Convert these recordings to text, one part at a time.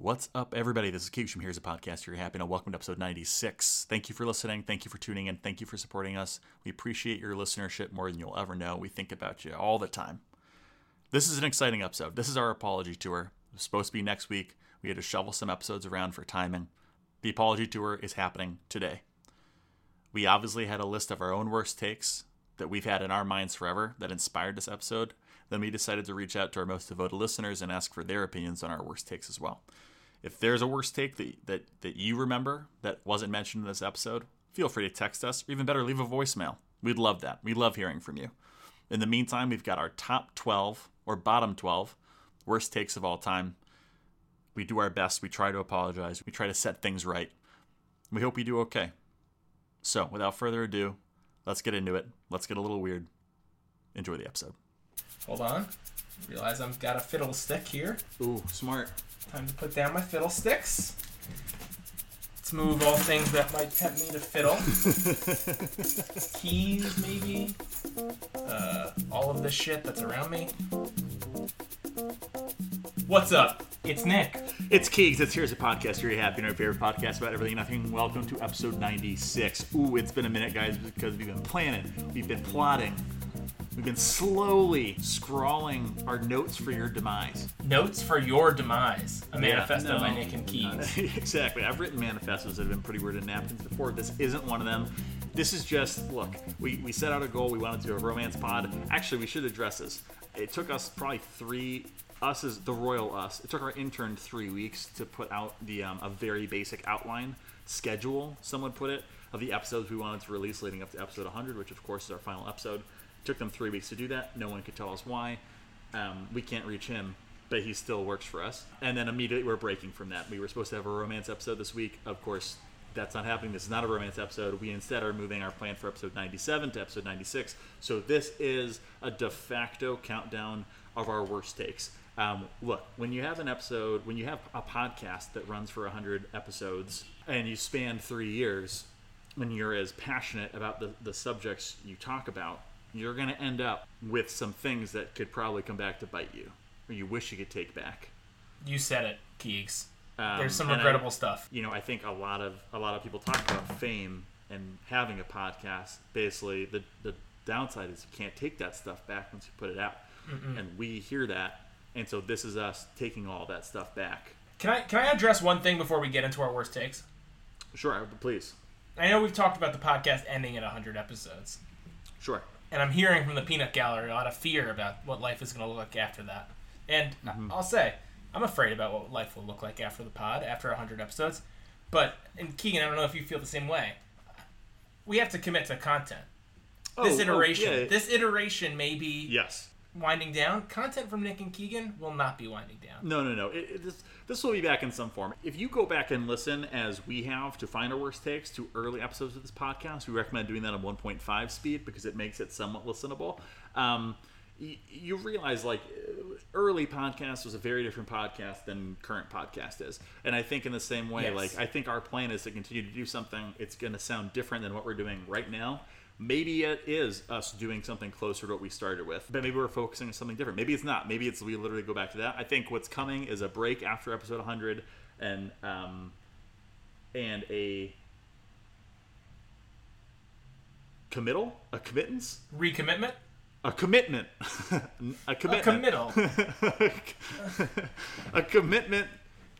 What's up, everybody? This is from Here's a Podcast. You're happy and welcome to episode 96. Thank you for listening. Thank you for tuning in. Thank you for supporting us. We appreciate your listenership more than you'll ever know. We think about you all the time. This is an exciting episode. This is our apology tour. It was supposed to be next week. We had to shovel some episodes around for timing. The apology tour is happening today. We obviously had a list of our own worst takes that we've had in our minds forever that inspired this episode. Then we decided to reach out to our most devoted listeners and ask for their opinions on our worst takes as well. If there's a worst take that, that, that you remember that wasn't mentioned in this episode, feel free to text us, or even better, leave a voicemail. We'd love that. We love hearing from you. In the meantime, we've got our top 12 or bottom 12 worst takes of all time. We do our best. We try to apologize. We try to set things right. We hope you do okay. So, without further ado, let's get into it. Let's get a little weird. Enjoy the episode. Hold on. Realize I've got a fiddle stick here. Ooh, smart. Time to put down my fiddlesticks. Let's move all things that might tempt me to fiddle. Keys, maybe. Uh, all of this shit that's around me. What's up? It's Nick. It's Keegs. It's Here's a Podcast. You're happy, our favorite podcast about everything and nothing. Welcome to episode 96. Ooh, it's been a minute, guys, because we've been planning, we've been plotting, we've been slowly scrawling our notes for your demise. Notes for your demise. A manifesto no. by Nick and Keys. exactly. I've written manifestos that have been pretty weird in napkins before. This isn't one of them. This is just look. We, we set out a goal. We wanted to do a romance pod. Actually, we should address this. It took us probably three. Us as the royal us. It took our intern three weeks to put out the um, a very basic outline schedule. Someone put it of the episodes we wanted to release leading up to episode 100, which of course is our final episode. Took them three weeks to do that. No one could tell us why. Um, we can't reach him, but he still works for us. And then immediately we're breaking from that. We were supposed to have a romance episode this week. Of course, that's not happening. This is not a romance episode. We instead are moving our plan for episode 97 to episode 96. So this is a de facto countdown of our worst takes. Um, look, when you have an episode, when you have a podcast that runs for 100 episodes and you span three years, when you're as passionate about the, the subjects you talk about, you're going to end up with some things that could probably come back to bite you or you wish you could take back. You said it, Keegs. Um, There's some and I- regrettable stuff. you know, I think a lot of a lot of people talk about fame and having a podcast. Basically, the the downside is you can't take that stuff back once you put it out, and we hear that, and so this is us taking all that stuff back. Can I can I address one thing before we get into our worst takes? Sure, please. I know we've talked about the podcast ending at 100 episodes, Sure. And I'm hearing from the Peanut Gallery a lot of fear about what life is going to look like after that. And mm-hmm. I'll say, I'm afraid about what life will look like after the pod, after 100 episodes. But, and Keegan, I don't know if you feel the same way. We have to commit to content. This Oh, oh, iteration, yeah. this iteration may be Yes. Winding down. Content from Nick and Keegan will not be winding down. No, no, no. It, it, this, this will be back in some form. If you go back and listen, as we have, to find our worst takes to early episodes of this podcast, we recommend doing that on 1.5 speed because it makes it somewhat listenable. Um, you, you realize, like, early podcast was a very different podcast than current podcast is. And I think in the same way, Yes. like, I think our plan is to continue to do something. It's going to sound different than what we're doing right now. Maybe it is us doing something closer to what we started with, but maybe we're focusing on something different. Maybe it's not. Maybe it's we literally go back to that. I think what's coming is a break after episode 100 and um, and a committal, a committance, Recommitment? a commitment, a commitment, A commitment, committal. a commitment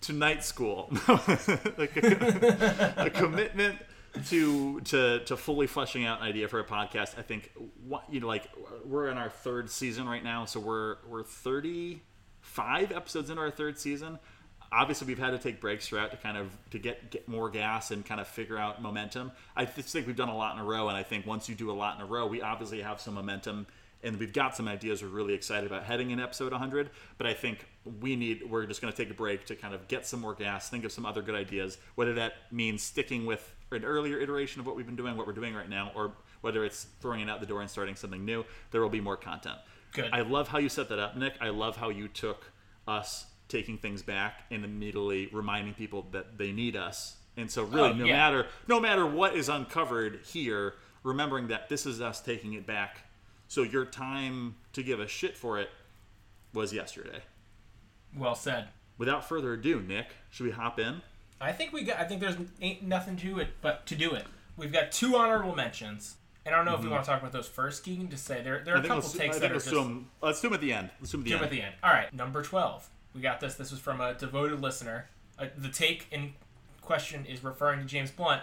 to night school, Like a, a commitment to to to fully fleshing out an idea for a podcast. I think what you know, like we're in our third season right now, so we're we're thirty five episodes into our third season. Obviously, we've had to take breaks throughout to kind of to get get more gas and kind of figure out momentum. I just think we've done a lot in a row, and I think once you do a lot in a row, we obviously have some momentum and we've got some ideas we're really excited about heading in episode 100 but i think we need we're just going to take a break to kind of get some more gas think of some other good ideas whether that means sticking with an earlier iteration of what we've been doing what we're doing right now or whether it's throwing it out the door and starting something new there will be more content Good. i love how you set that up nick i love how you took us taking things back and immediately reminding people that they need us and so really Oh, no yeah. matter no matter what is uncovered here remembering that this is us taking it back so your time to give a shit for it was yesterday. Well said. without further ado, Nick, should we hop in? I think we got. I think there's ain't nothing to it but to do it. We've got two honorable mentions, and I don't know if we want to talk about those first, Keegan. Just say there there are Mm-hmm. I a couple I takes think that are let's just do 'em- let's do them at the end. Let's do them at the do end. at the end. All right, number twelve. We got this. This was from a devoted listener. Uh, the take in question is referring to James Blunt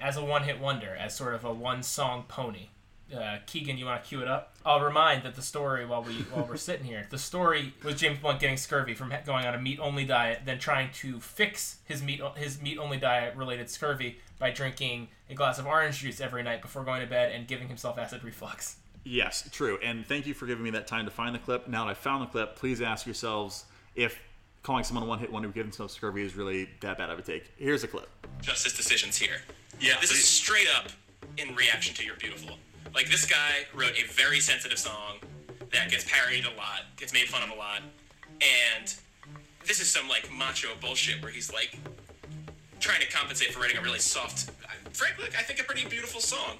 as a one-hit wonder, as sort of a one-song pony. Uh, Keegan, you want to cue it up? I'll remind that the story while we while we're sitting here, the story was James Blunt getting scurvy from going on a meat-only diet, then trying to fix his meat his meat-only diet-related scurvy by drinking a glass of orange juice every night before going to bed and giving himself acid reflux. Yes, true. And thank you for giving me that time to find the clip. Now that I found the clip, please ask yourselves if calling someone a one hit wonder who gives themselves scurvy is really that bad of a take. Here's a clip. justice decisions here. Yeah, This is straight up in reaction to You're Beautiful. Like, this guy wrote a very sensitive song that gets parodied a lot, gets made fun of a lot, and this is some, like, macho bullshit where he's, like, trying to compensate for writing a really soft, frankly, I think a pretty beautiful song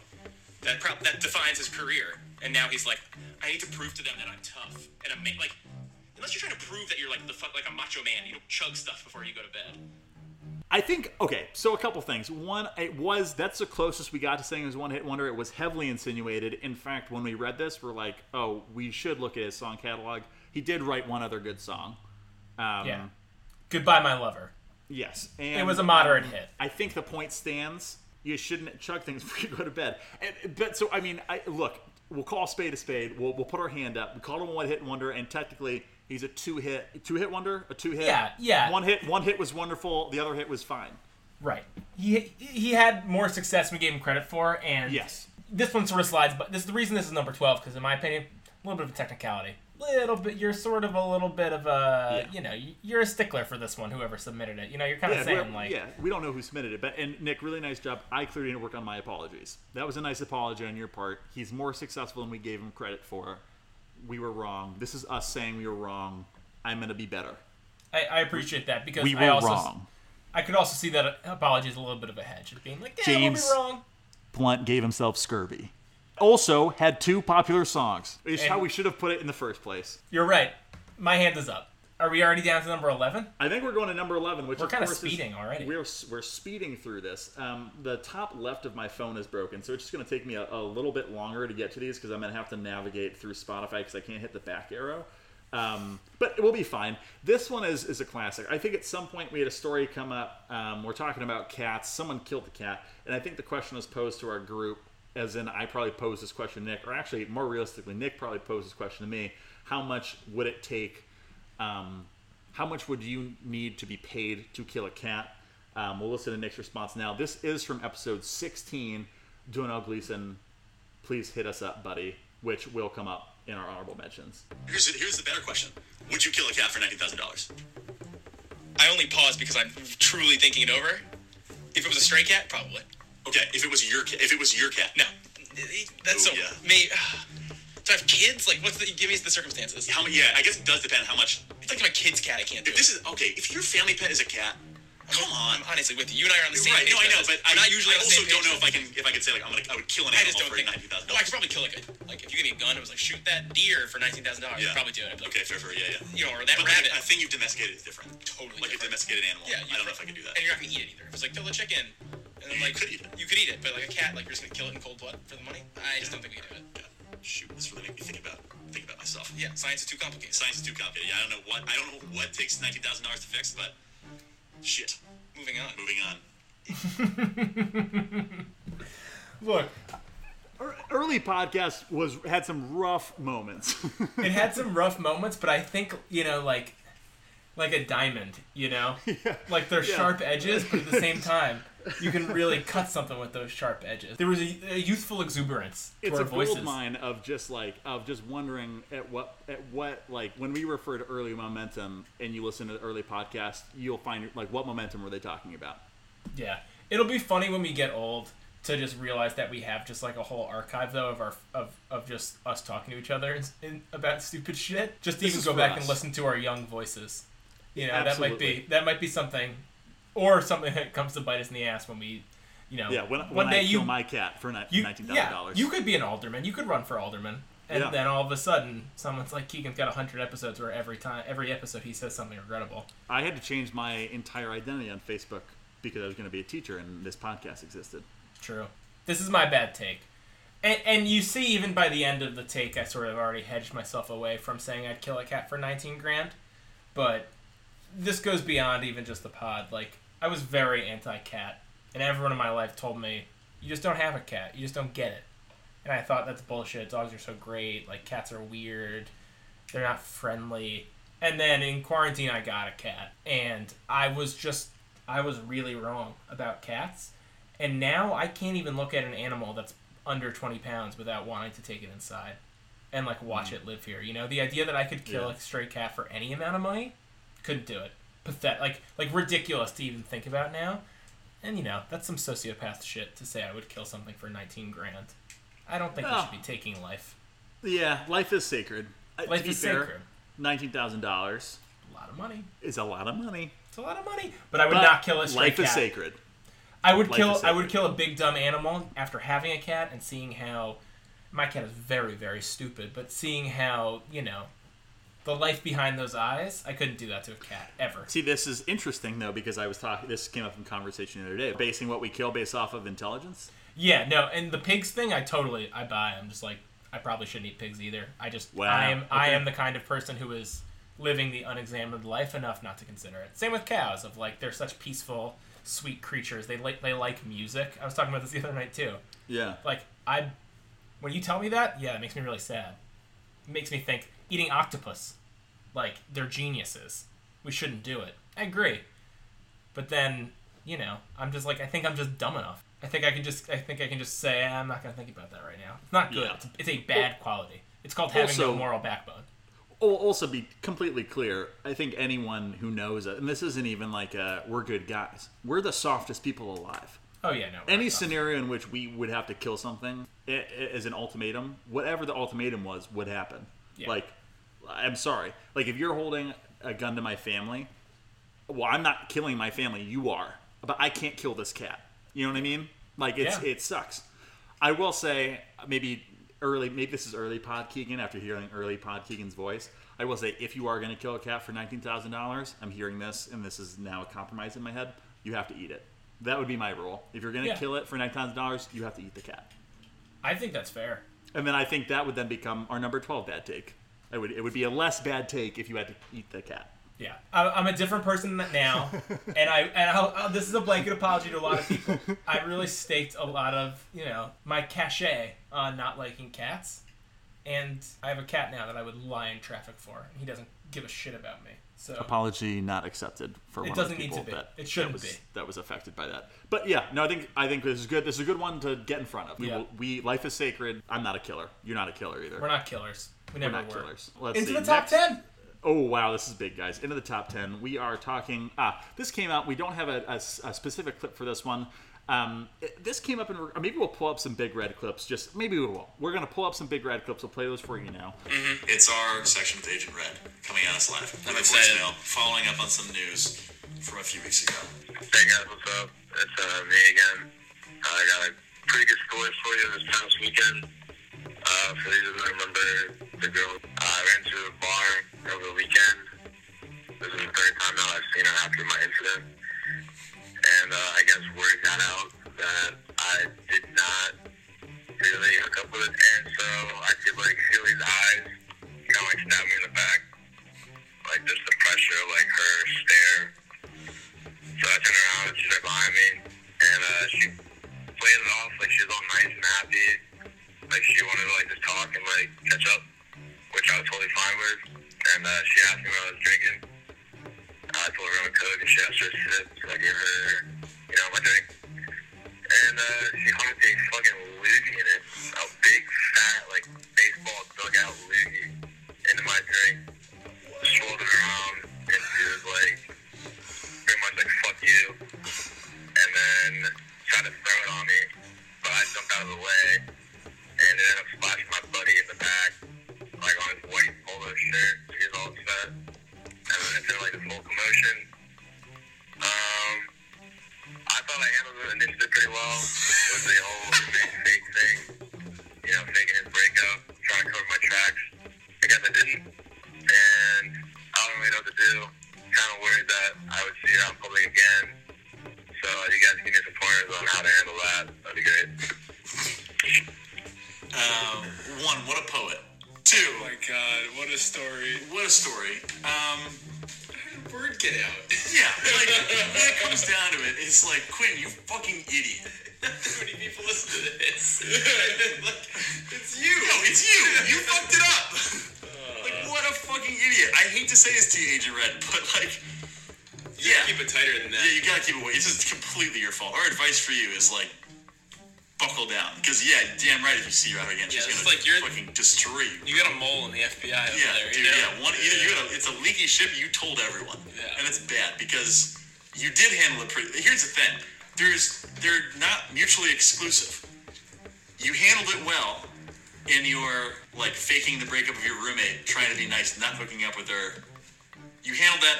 that prob- that defines his career. And now he's like, I need to prove to them that I'm tough. And I'm like, unless you're trying to prove that you're like the fuck like a macho man, you don't chug stuff before you go to bed. I think okay, so a couple things. One, it was that's the closest we got to saying it was one hit wonder. It was heavily insinuated. In fact, when we read this, we're like, oh, we should look at his song catalog. He did write one other good song. Um, Yeah. Goodbye, my lover. Yes, and It was a moderate hit. I think the point stands. You shouldn't chug things before you go to bed. And, but so I mean, I look. We'll call a spade a spade. We'll, we'll put our hand up. We call him a one hit wonder, and technically he's a two hit two hit wonder. A two hit. Yeah, yeah. One hit. One hit was wonderful. The other hit was fine. Right. He he had more success than we gave him credit for, and Yes. this one sort of slides. But this is the reason this is number twelve because, in my opinion, a little bit of a technicality. Little bit, you're sort of a little bit of a, Yeah. you know, you're a stickler for this one. Whoever submitted it, you know, you're kind of Yeah, saying like, yeah, we don't know who submitted it, but and Nick, really nice job. I clearly didn't work on my apologies. That was a nice apology on your part. He's more successful than we gave him credit for. We were wrong. This is us saying we were wrong. I'm gonna be better. I, I appreciate that because We I were also wrong. I could also see that apology is a little bit of a hedge, of being like, yeah, James- we'll be wrong. Blunt gave himself scurvy. Also had two popular songs. It's And- how we should have put it in the first place. You're right. My hand is up. Are we already down to number eleven? I think we're going to number eleven, which We're course is- speeding already. We're we're speeding through this. Um, the top left of my phone is broken, so it's just going to take me a, a little bit longer to get to these because I'm going to have to navigate through Spotify because I can't hit the back arrow. Um, but it will be fine. This one is is a classic. I think at some point we had a story come up. Um, we're talking about cats. Someone killed the cat, and I think the question was posed to our group, as in I probably posed this question to Nick, or actually more realistically, Nick probably posed this question to me. How much would it take? Um, how much would you need to be paid to kill a cat? Um, we'll listen to Nick's response now. This is from episode 16. Donald Gleason, please hit us up, buddy, which will come up in our honorable mentions. Here's here's the better question: Would you kill a cat for ninety thousand dollars? I only pause because I'm truly thinking it over. If it was a stray cat, probably. Okay, if it was your cat, if it was your cat, No. That's Oh, so. yeah. Me. Do I have kids? Like, what's the? Give me the circumstances. How many? Yeah, I guess it does depend how much. It's like my kid's cat. I can't do If this it. is okay, if your family pet is a cat, come on. I'm honestly with you. You and I are on the You're same right. page. No, I know, but. I, We're not usually I on also don't know if I can if I could say like I'm gonna I would kill an I just animal don't for think. ninety thousand No, I could probably kill like a like if you give me a gun, it was like shoot that deer for nineteen thousand dollars. Yeah. I'd probably do it. Like, Okay, fair, fair, yeah, yeah. You know, or that But rabbit. like, a thing you've domesticated is different. Totally Like a domesticated animal. yeah, I don't know if I can do that. And you're not gonna eat it either. If it's like kill the chicken, and then You like could eat it. You could eat it, but like a cat, like you're just gonna kill it in cold blood for the money. I just don't think we can do it. Yeah. Shoot, this really made me think about think about myself. Yeah, science is too complicated. Science is too complicated. Yeah, I don't know what I don't know what takes nineteen thousand dollars to fix, but shit. Moving on. Moving on. Look, Early podcast was had some rough moments. it had some rough moments, but I think you know, like, like a diamond, you know, like they're Yeah. sharp edges, but at the same time, you can really cut something with those sharp edges. There was a, a youthful exuberance to it's our a voices. gold mine of just like of just wondering at what at what like when we refer to early momentum and you listen to the early podcast, you'll find like what momentum were they talking about? Yeah, it'll be funny when we get old to just realize that we have just like a whole archive though of our of, of just us talking to each other in, in, about stupid shit. Just to This even go back us. and listen to our young voices. You know, that might be that might be something, or something that comes to bite us in the ass when we, you know, Yeah, when, one when day I you kill my cat for ni- nineteen thousand yeah dollars. you could be an alderman. You could run for alderman. And Yeah. then all of a sudden, someone's like, Keegan's got 100 episodes where every time, every episode he says something regrettable. I had to change my entire identity on Facebook because I was going to be a teacher and this podcast existed. True. This is my bad take. And, and you see, even by the end of the take, I sort of already hedged myself away from saying I'd kill a cat for 19 grand. But this goes beyond even just the pod. Like, I was very anti cat. And everyone in my life told me, you just don't have a cat. You just don't get it. And I thought that's bullshit. Dogs are so great. Like, cats are weird. They're not friendly. And then in quarantine, I got a cat. And I was just, I was really wrong about cats. And now I can't even look at an animal that's under 20 pounds without wanting to take it inside and like watch mm. it live here. You know, the idea that I could kill Yeah. a stray cat for any amount of money, couldn't do it. Pathetic, like like ridiculous to even think about now. And you know, that's some sociopath shit to say I would kill something for 19 grand. I don't think we Oh. should be taking life. Yeah, life is sacred. Life to be is fair, sacred. Nineteen thousand dollars A lot of money. is a lot of money. It's a lot of money. But I would But not kill a stray life cat. is sacred. I would Life kill. I would kill a big dumb animal after having a cat and seeing how my cat is very very stupid, but seeing how you know the life behind those eyes, I couldn't do that to a cat ever. See, this is interesting though because I was talking. This came up in conversation the other day, basing what we kill based off of intelligence. Yeah, no, and the pigs thing, I totally I buy. I'm just like I probably shouldn't eat pigs either. I just Wow, I am I am the kind of person who is living the unexamined life enough not to consider it. Same with cows. Of like they're such peaceful, sweet creatures. They like they like music. I was talking about this the other night too. Yeah. like I when you tell me that, yeah, it makes me really sad. It makes me think eating octopus, like they're geniuses. We shouldn't do it. I agree, but then you know, I'm just like I think I'm just dumb enough. I think I can just I think I can just say "Ah, I'm not gonna think about that right now. It's not good. Yeah. It's, it's a bad quality. It's called having no moral backbone. Also, be completely clear. I think anyone who knows it, and this isn't even like a, we're good guys. We're the softest people alive. Oh yeah, no. Any scenario in which we would have to kill something as an ultimatum, whatever the ultimatum was, would happen. Yeah. Like, I'm sorry. Like, if you're holding a gun to my family, well, I'm not killing my family. You are, but I can't kill this cat. You know what I mean? Like, it's Yeah. it sucks. I will say maybe early. Maybe this is early Pod Keegan. After hearing early Pod Keegan's voice, I will say if you are going to kill a cat for nineteen thousand dollars, I'm hearing this, and this is now a compromise in my head. You have to eat it. That would be my rule. If you're going to Yeah. kill it for nine thousand dollars, you have to eat the cat. I think that's fair. And then I think that would then become our number twelve bad take. It would it would be a less bad take if you had to eat the cat. Yeah, I- I'm a different person than now, and I and I'll, I'll, this is a blanket apology to a lot of people. I really staked a lot of you know my cachet on not liking cats, and I have a cat now that I would lie in traffic for, and he doesn't give a shit about me. So Apology not accepted for It one doesn't of the need to people be. that It shouldn't that was, be. that was affected by that. But yeah, no, I think I think this is good. This is a good one to get in front of. We Yeah. will, we life is sacred. I'm not a killer. You're not a killer either. we're not killers. We We're never not were. killers. Let's Into see. the top Next- ten. Oh wow, this is big, guys. Into the top ten. We are talking. Ah, this came out. We don't have a specific clip for this one. Um, this came up in. or Maybe we'll pull up some big red clips. Just maybe we will. We're gonna pull up some big red clips. We'll play those for you now. It's our section with Agent Red coming at us live. I'm With excited. voicemail Following up on some news from a few weeks ago. Hey guys, what's up? It's uh, me again. I got a pretty good story for you this past weekend. Uh, for those who don't remember the girl, uh, I ran to a bar over the weekend. This is the third time now I've seen her after my incident. And uh, I guess word got out that I did not really hook up with it. And so I could like feel eyes kind of like stab me in the back. Like just the pressure, like her stare. So I turned around and she's right behind me, and uh, she played it off like she was all nice and happy, like she wanted to like just talk and like catch up, which I was totally fine with. And uh, she asked me what I was drinking. I told her a Coke, and she asked her to sip, so I gave her, you know, my drink. And uh, she hung a big fucking loogie in it, a big fat like baseball dugout loogie into my drink. Swirled it around, and she was like pretty much like fuck you, and then tried to throw it on me, but I jumped out of the way and it ended up splashing my buddy in the back, like on his white polo shirt. He was all upset, and then it turned like position. Um, I thought I handled the initiative pretty well. with the whole fake, fake thing, you know, faking his breakup, trying to cover my tracks. I guess I didn't, and I don't really know what to do. Kind of worried that I would see it out in public again. So uh, you guys give me some pointers on how to handle that. That'd be great. Uh, one, what a poet. Two. Oh my God, what a story! What a story. Um, Yeah, like when it comes down to it, it's like Quinn, you fucking idiot. How many people listen to this. It's you. No, it's you. You fucked it up. like what a fucking idiot. I hate to say this to you, Agent Red, but like, You yeah, keep it tighter than that. yeah, you gotta keep it away. This is completely your fault. Our advice for you is like, buckle down, because yeah, damn right. If you see her out again, she's Yeah, it's gonna like you're- fucking destroy you. You got a mole in the FBI Yeah, there. dude, you know? yeah. One, either you got a, it's a leaky ship. You told everyone, Yeah. and it's bad because you did handle it pretty. Here's the thing: there's they're not mutually exclusive. You handled it well in your like faking the breakup of your roommate, trying to be nice, not hooking up with her. You handled that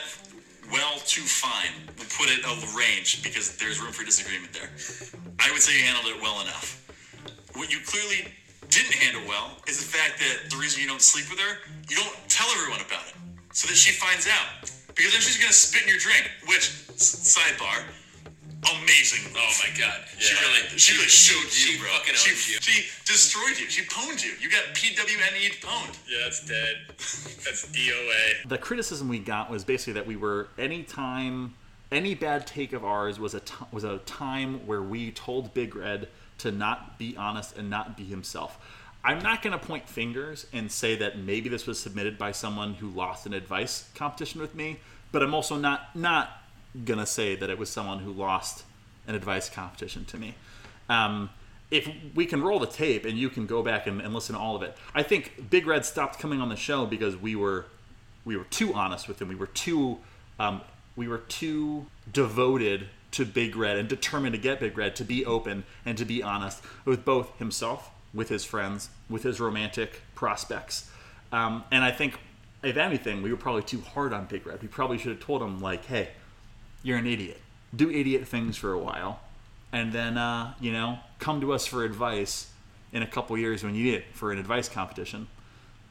well too fine. We'll put it a range because there's room for disagreement there. I would say you handled it well enough. What you clearly didn't handle well is the fact that the reason you don't sleep with her, you don't tell everyone about it, so that she finds out. Because then she's gonna spit in your drink. Which s- sidebar, amazing. Oh my god. yeah. She really she really showed you, she bro. fucking she, owned you. she destroyed you. She pwned you. You got PWNE pwned. Yeah, that's dead. That's DOA. the criticism we got was basically that we were anytime any bad take of ours was a t- was a time where we told Big Red to not be honest and not be himself. I'm not going to point fingers and say that maybe this was submitted by someone who lost an advice competition with me, but I'm also not not going to say that it was someone who lost an advice competition to me. Um, if we can roll the tape and you can go back and, and listen to all of it, I think Big Red stopped coming on the show because we were we were too honest with him. We were too um, we were too devoted to Big Red and determined to get Big Red to be open and to be honest with both himself, with his friends, with his romantic prospects. Um, and I think, if anything, we were probably too hard on Big Red. We probably should have told him like, "Hey, you're an idiot. Do idiot things for a while, and then uh, you know come to us for advice in a couple years when you need it for an advice competition,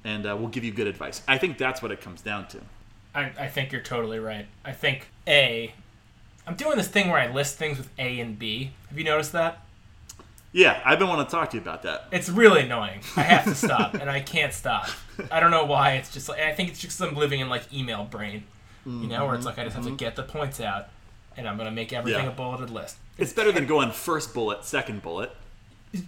and uh, we'll give you good advice." I think that's what it comes down to. I, I think you're totally right. I think A. I'm doing this thing where I list things with A and B. Have you noticed that? Yeah, I've been wanting to talk to you about that. It's really annoying. I have to stop, and I can't stop. I don't know why. It's just like I think it's just I'm living in like email brain, you know, where it's like I just have to mm-hmm. get the points out, and I'm gonna make everything Yeah. a bulleted list. It's better than going first bullet, second bullet.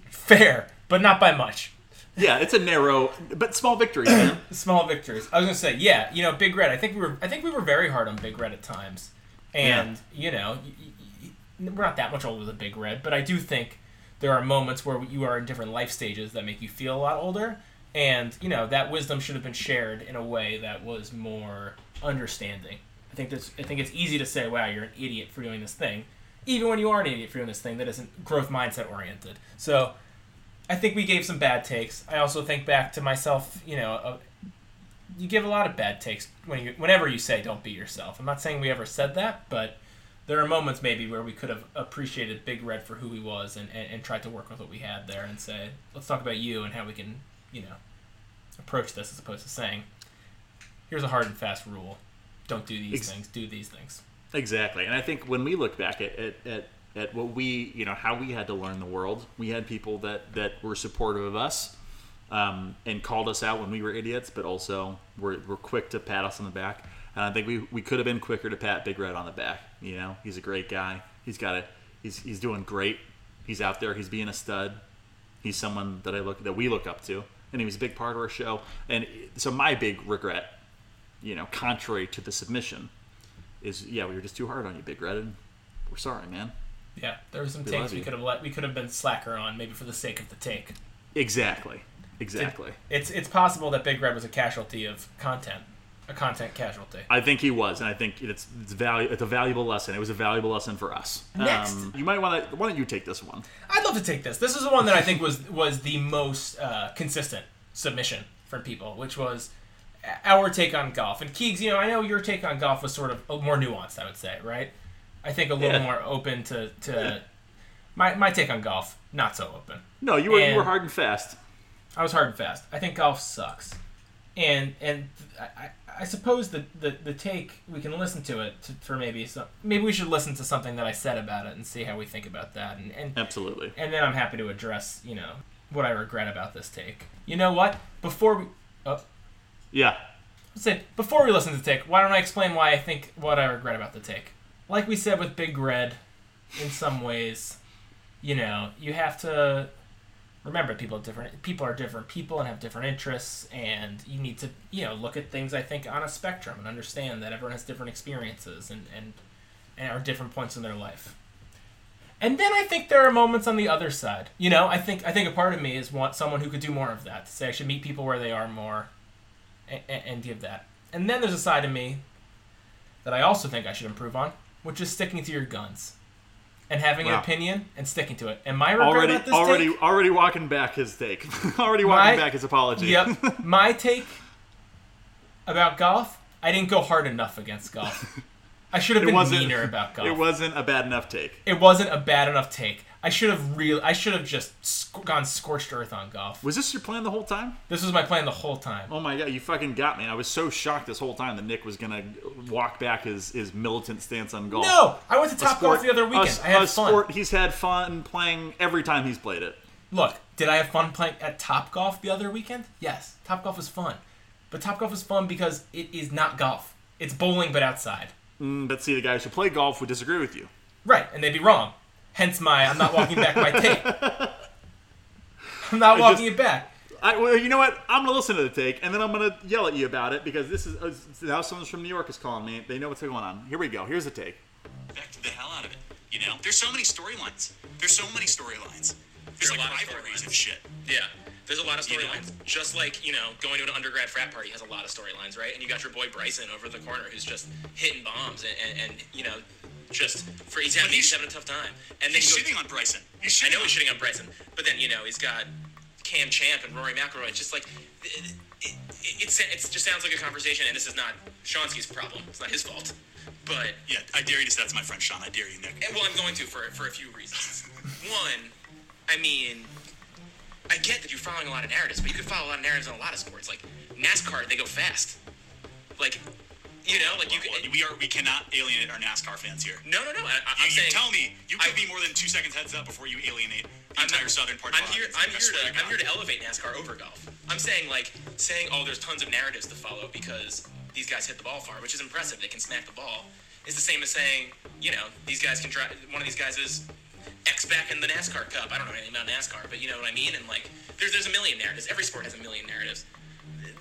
Fair, but not by much. Yeah, it's a narrow but small victory, man. Small victories. I was gonna say, yeah, you know, Big Red. I think we were, I think we were very hard on Big Red at times, and you know, y- y- y- we're not that much older than Big Red, but I do think there are moments where you are in different life stages that make you feel a lot older, and you know that wisdom should have been shared in a way that was more understanding. I think that's, I think it's easy to say, wow, you're an idiot for doing this thing, even when you are an idiot for doing this thing that isn't growth mindset oriented. So. I think we gave some bad takes. I also think back to myself, you know, uh, you give a lot of bad takes when you whenever you say don't be yourself. I'm not saying we ever said that, but there are moments maybe where we could have appreciated Big Red for who he was and, and, and tried to work with what we had there and say, let's talk about you and how we can, you know, approach this as opposed to saying, here's a hard and fast rule. Don't do these Ex- things, do these things. Exactly, and I think when we look back at, at, at, at what we, you know, how we had to learn the world, we had people that, that were supportive of us um, and called us out when we were idiots, but also were, were quick to pat us on the back. And I think we, we could have been quicker to pat Big Red on the back. You know, he's a great guy. He's got it. He's, he's doing great. He's out there. He's being a stud. He's someone that I look that we look up to, and he was a big part of our show. And so my big regret, you know, contrary to the submission, is yeah, we were just too hard on you, Big Red, and we're sorry, man. Yeah, there were some We takes we could have let we could have been slacker on, maybe for the sake of the take. Exactly, exactly. It's it's possible that Big Red was a casualty of content, a content casualty. I think he was, and I think it's it's value. It's a valuable lesson. It was a valuable lesson for us. Next. um, you might want to. Why don't you take this one? I'd love to take this. This is the one that I think was was the most uh, consistent submission from people, which was our take on golf. And Keegs, you know, I know your take on golf was sort of more nuanced. I would say, right? I think a little Yeah. more open to to my my take on golf. Not so open. No, you were you were hard and fast. I was hard and fast. I think golf sucks, and and I, I- I suppose the, the the take we can listen to it to, for maybe some maybe we should listen to something that I said about it and see how we think about that and and, Absolutely. and then I'm happy to address you know what I regret about this take. You know what? Before we oh Yeah. say before we listen to the take, why don't I explain why I think what I regret about the take? Like we said with Big Red, in some ways, you know, you have to remember people are different. People are different people and have different interests, and you need to you know look at things I think on a spectrum and understand that everyone has different experiences and and, and are different points in their life. And then I think there are moments on the other side. You know, I think I think a part of me is want someone who could do more of that. To say I should meet people where they are more, and, and give that. And then there's a side of me that I also think I should improve on, which is sticking to your guns and having an opinion and sticking to it. And my regret Already, about this already, take, already walking back his take. already walking My- back his apology. Yep. My take about golf, I didn't go hard enough against golf. I should have been meaner about golf. It wasn't a bad enough take. It wasn't a bad enough take. I should have real. I should have just sc- gone scorched earth on golf. Was this your plan the whole time? This was my plan the whole time. Oh my god, you fucking got me. I was so shocked this whole time that Nick was gonna walk back his, his militant stance on golf. No, I went to Top Golf the other weekend. a- I had a fun. sport he's had fun playing every time he's played it. Look, did I have fun playing at Top Golf the other weekend? Yes, Top Golf was fun, but Top Golf is fun because it is not golf. It's bowling, but outside. Mm, But see, the guys who play golf would disagree with you. Right, and they'd be wrong. Hence my I'm not walking back my take. I'm not I walking just- it back. I, well, you know what? I'm gonna listen to the take, and then I'm gonna yell at you about it because this is uh, now someone from New York is calling me. They know what's going on. Here we go. Here's the take. Affected the hell out of it. You know, there's so many storylines. There's so many storylines. There's There's a like lot of rivalries storylines. and shit. Yeah, there's a lot of You know? storylines. Just like you know, going to an undergrad frat party has a lot of storylines, right? And you got your boy Bryson over the corner who's just hitting bombs and, and, and you know, just for he's having, he's- he's having a tough time. And then He's you go, shitting on Bryson. He's I know on he's shitting on Bryson, but then you know he's got Cam Champ and Rory McIlroy. It's just like it, it, it, it just sounds like a conversation, and this is not Shonsky's problem. It's not his fault. But Yeah, I dare you to say that's my friend Sean. I dare you, Nick. and, well, I'm going to for for a few reasons. One, I mean, I get that you're following a lot of narratives, but you could follow a lot of narratives in a lot of sports. Like NASCAR, they go fast. Like, you know, like you we are we cannot alienate our NASCAR fans here. No, no, no. I, I- You, I'm you saying. tell me you could I- be more than two seconds heads up before you alienate the I'm entire not- southern part I'm of here. I'm Like, here to. I'm here to elevate NASCAR over golf. I'm saying like saying, oh, there's tons of narratives to follow because these guys hit the ball far, which is impressive. They can smack the ball. Is the same as saying, you know, these guys can drive. One of these guys is X back in the NASCAR Cup. I don't know anything about NASCAR, but you know what I mean. And like, there's there's a million narratives. Every sport has a million narratives.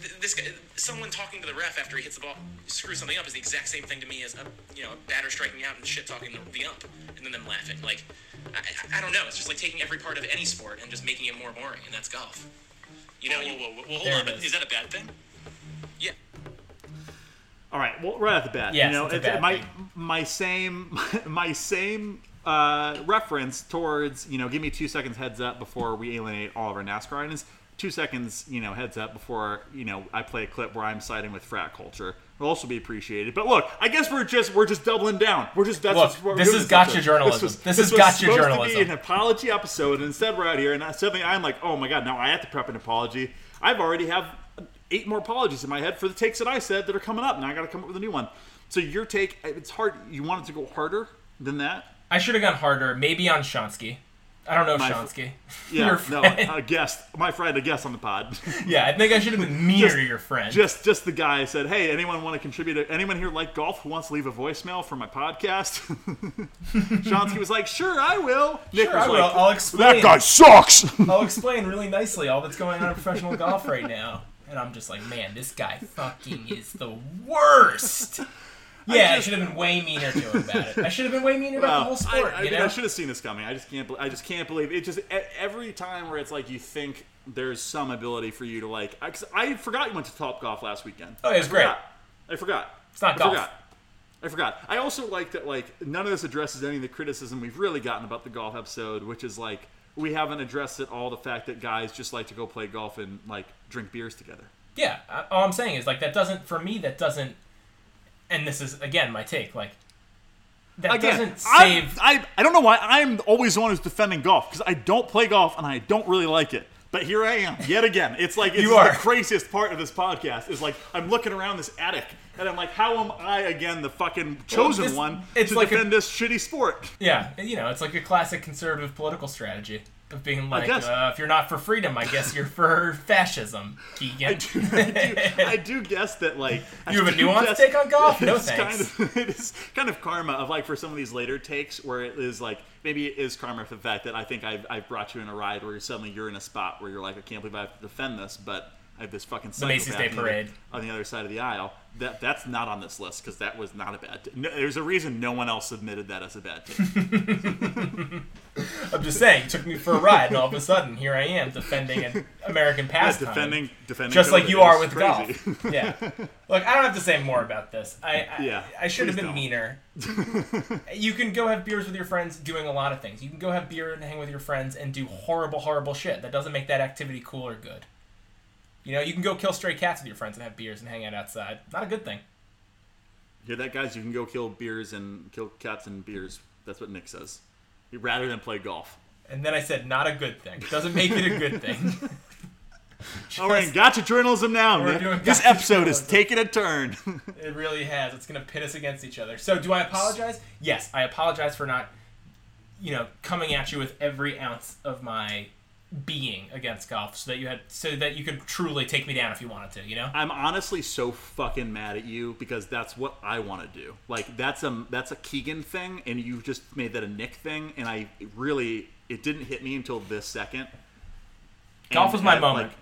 Th- This guy, someone talking to the ref after he hits the ball, screws something up, is the exact same thing to me as a you know a batter striking out and shit talking the, the ump, and then them laughing. Like, I, I- I don't know. It's just like taking every part of any sport and just making it more boring, and that's golf. You know, Whoa, whoa, whoa, whoa, well, hold on. is. is that a bad thing? yeah. All right. Well, right off the bat, Yes, you know, it's a it's- bad my thing. my same my same uh, reference towards you know, give me two seconds heads up before we alienate all of our NASCAR items. Two seconds, you know, heads up before you know I play a clip where I'm siding with frat culture will also be appreciated. But look, I guess we're just we're just doubling down. We're just that's Look, what we're this is gotcha journalism. was- This is was gotcha supposed To be an apology episode, and instead we're out here, and suddenly I'm like, oh my god, now I have to prep an apology. I've already have eight more apologies in my head for the takes that I said that are coming up. Now I got to come up with a new one. So your take, it's hard. You want it to go harder than that? I should have gone harder, maybe on Shonsky. I don't know My- Shonsky. Yeah, no, a guest, my friend, a guest on the pod. yeah, I think I should have been meaner Just- to your friend. just, just the guy said, "Hey, anyone want to contribute? Anyone here like golf who wants to leave a voicemail for my podcast?" Shonsky was like, "Sure, I will." Nick Sure, was I will. like, I'll explain. "That guy sucks." I'll explain really nicely all that's going on in professional golf right now. And I'm just like, man, this guy fucking is the worst. Yeah, I, just- should have been way meaner to him about it. I should have been way meaner about the whole sport. I, I, you mean, know? I should have seen this coming. I just can't. I just can't believe it. Just every time where it's like you think there's some ability for you to like. I, I forgot you went to Top Golf last weekend. Oh, it was I great. forgot. I forgot. It's not I golf. Forgot. I forgot. I also like that. Like none of this addresses any of the criticism we've really gotten about the golf episode, which is like we haven't addressed at all the fact that guys just like to go play golf and like drink beers together. Yeah, all I'm saying is like that doesn't for me that doesn't. And this is again my take. Like that Again, doesn't save. I, I don't know why I'm always the one who's defending golf because I don't play golf and I don't really like it. But here I am yet again. It's like it's You are. the craziest part of this podcast is like I'm looking around this attic and I'm like, how am I again the fucking chosen this- one it's to like a- defend this shitty sport? yeah, you know, it's like a classic conservative political strategy. Of being like, uh, if you're not for freedom, I guess you're for fascism, Keegan. I do, I do, I do guess that like I You have a nuanced guess take on golf? No thanks. Kind of, it is kind of karma of like for some of these later takes where it is like maybe it is karma for the fact that I think I've, I've brought you in a ride where suddenly you're in a spot where you're like I can't believe I have to defend this, but I have this fucking The Macy's Day on the other- Parade. on the other side of the aisle. That that's not on this list because that was not a bad. T- no, there's a reason no one else submitted that as a bad take. I'm just saying, you took me for a ride, and all of a sudden, here I am defending an American pastime. defending defending just like you are with crazy. golf. Yeah. Look, I don't have to say more about this. I I, Yeah, I should have been don't. meaner. you can go have beers with your friends doing a lot of things. You can go have beer and hang with your friends and do horrible, horrible shit. That doesn't make that activity cool or good. You know, you can go kill stray cats with your friends and have beers and hang out outside. Not a good thing. Hear that, guys? You can go kill beers and kill cats and beers. That's what Nick says. Rather than play golf. And then I said, not a good thing. Doesn't make it a good thing. All right, gotcha journalism now. We're Nick. doing This episode is taking a turn. It really has. It's going to pit us against each other. So, do I apologize? Yes, I apologize for not, you know, coming at you with every ounce of my being against golf, so that you had, so that you could truly take me down if you wanted to. You know. I'm honestly so fucking mad at you because that's what I want to do. Like that's a that's a Keegan thing, and you just made that a Nick thing, and I really it didn't hit me until this second. Golf And was my I, moment. like,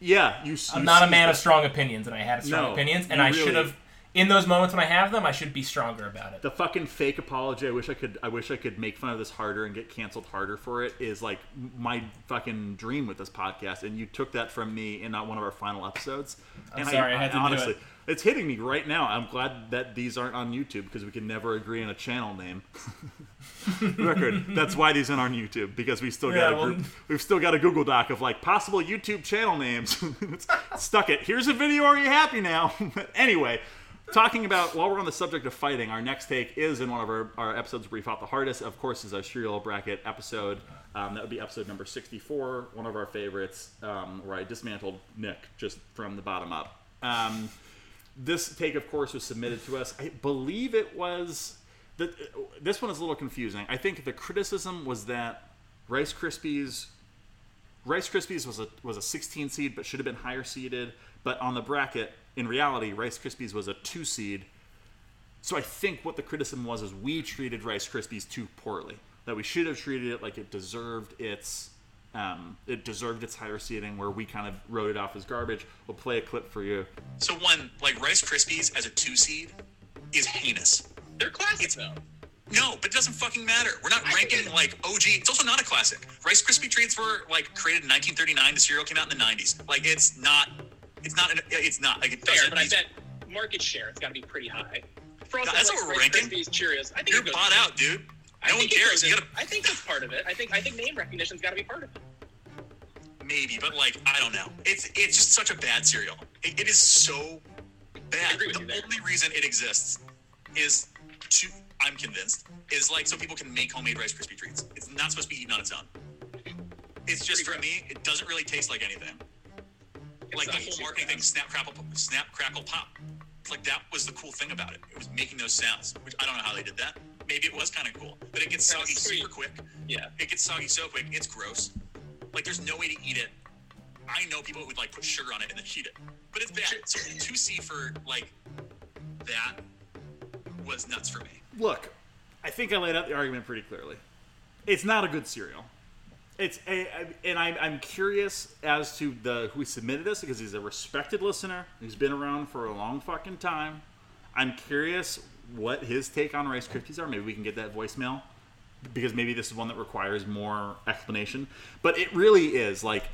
yeah, you. I'm you not a man it. of strong opinions, and I had strong No, opinions, and I should have. In those moments when I have them, I should be stronger about it. the fucking fake apology. I wish I could. I wish I could make fun of this harder and get canceled harder for it. Is like my fucking dream with this podcast, and you took that from me in not one of our final episodes. I'm and sorry, I had to do honestly, it. it's hitting me right now. I'm glad that these aren't on YouTube because we can never agree on a channel name. Record. That's why these aren't on YouTube because we still got Yeah, a well- group, we've still got a Google Doc of like possible YouTube channel names. Stuck it. Here's a video. Are you happy now? anyway, talking about while we're on the subject of fighting, our next take is in one of our, our episodes where we fought the hardest. Of course, is our cereal bracket episode. Um, that would be episode number 64, one of our favorites, um, where I dismantled Nick just from the bottom up. Um, this take, of course, was submitted to us. I believe it was. The, this one is a little confusing. I think the criticism was that Rice Krispies Rice Krispies was a was a 16 seed, but should have been higher seeded. But on the bracket, in reality, Rice Krispies was a two seed. So I think what the criticism was is we treated Rice Krispies too poorly. That we should have treated it like it deserved its um, it deserved its higher seeding, where we kind of wrote it off as garbage. We'll play a clip for you. So one, like Rice Krispies as a two seed, is heinous. They're classic though. No, but it doesn't fucking matter. We're not ranking like OG. It's also not a classic. Rice Krispie treats were like created in 1939. The cereal came out in the 90s. Like it's not. It's not. An, it's not. Like it Fair, but I bet market share it's got to be pretty high. Us, that's what we're ranking. Krispies, Cheerios. I think You're bought out, dude. I No one cares. Gotta I think that's part of it. I think I think name recognition's got to be part of it. maybe, but like I don't know. It's it's just such a bad cereal. It, it is so bad. agree with the only reason it exists is to I'm convinced is like so people can make homemade Rice Krispie treats. It's not supposed to be eaten on its own. It's just for me. It doesn't really taste like anything. Like the whole marketing thing, snap crackle, snap crackle pop. Like that was the cool thing about it. It was making those sounds, which I don't know how they did that. Maybe it was kind of cool, but it gets Sounds soggy sweet. super quick. Yeah. It gets soggy so quick. It's gross. Like there's no way to eat it. I know people who would like put sugar on it and then heat it, but it's bad. So two C for like that was nuts for me. Look, I think I laid out the argument pretty clearly. It's not a good cereal. It's a, and I'm, I'm curious as to the who submitted this because he's a respected listener. He's been around for a long fucking time. I'm curious what his take on Rice Krispies are. Maybe we can get that voicemail because maybe this is one that requires more explanation. But it really is like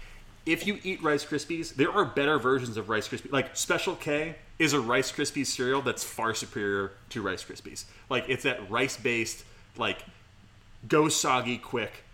if you eat Rice Krispies, there are better versions of Rice Krispies. Like Special K is a Rice Krispies cereal that's far superior to Rice Krispies. Like it's that rice based, like go soggy quick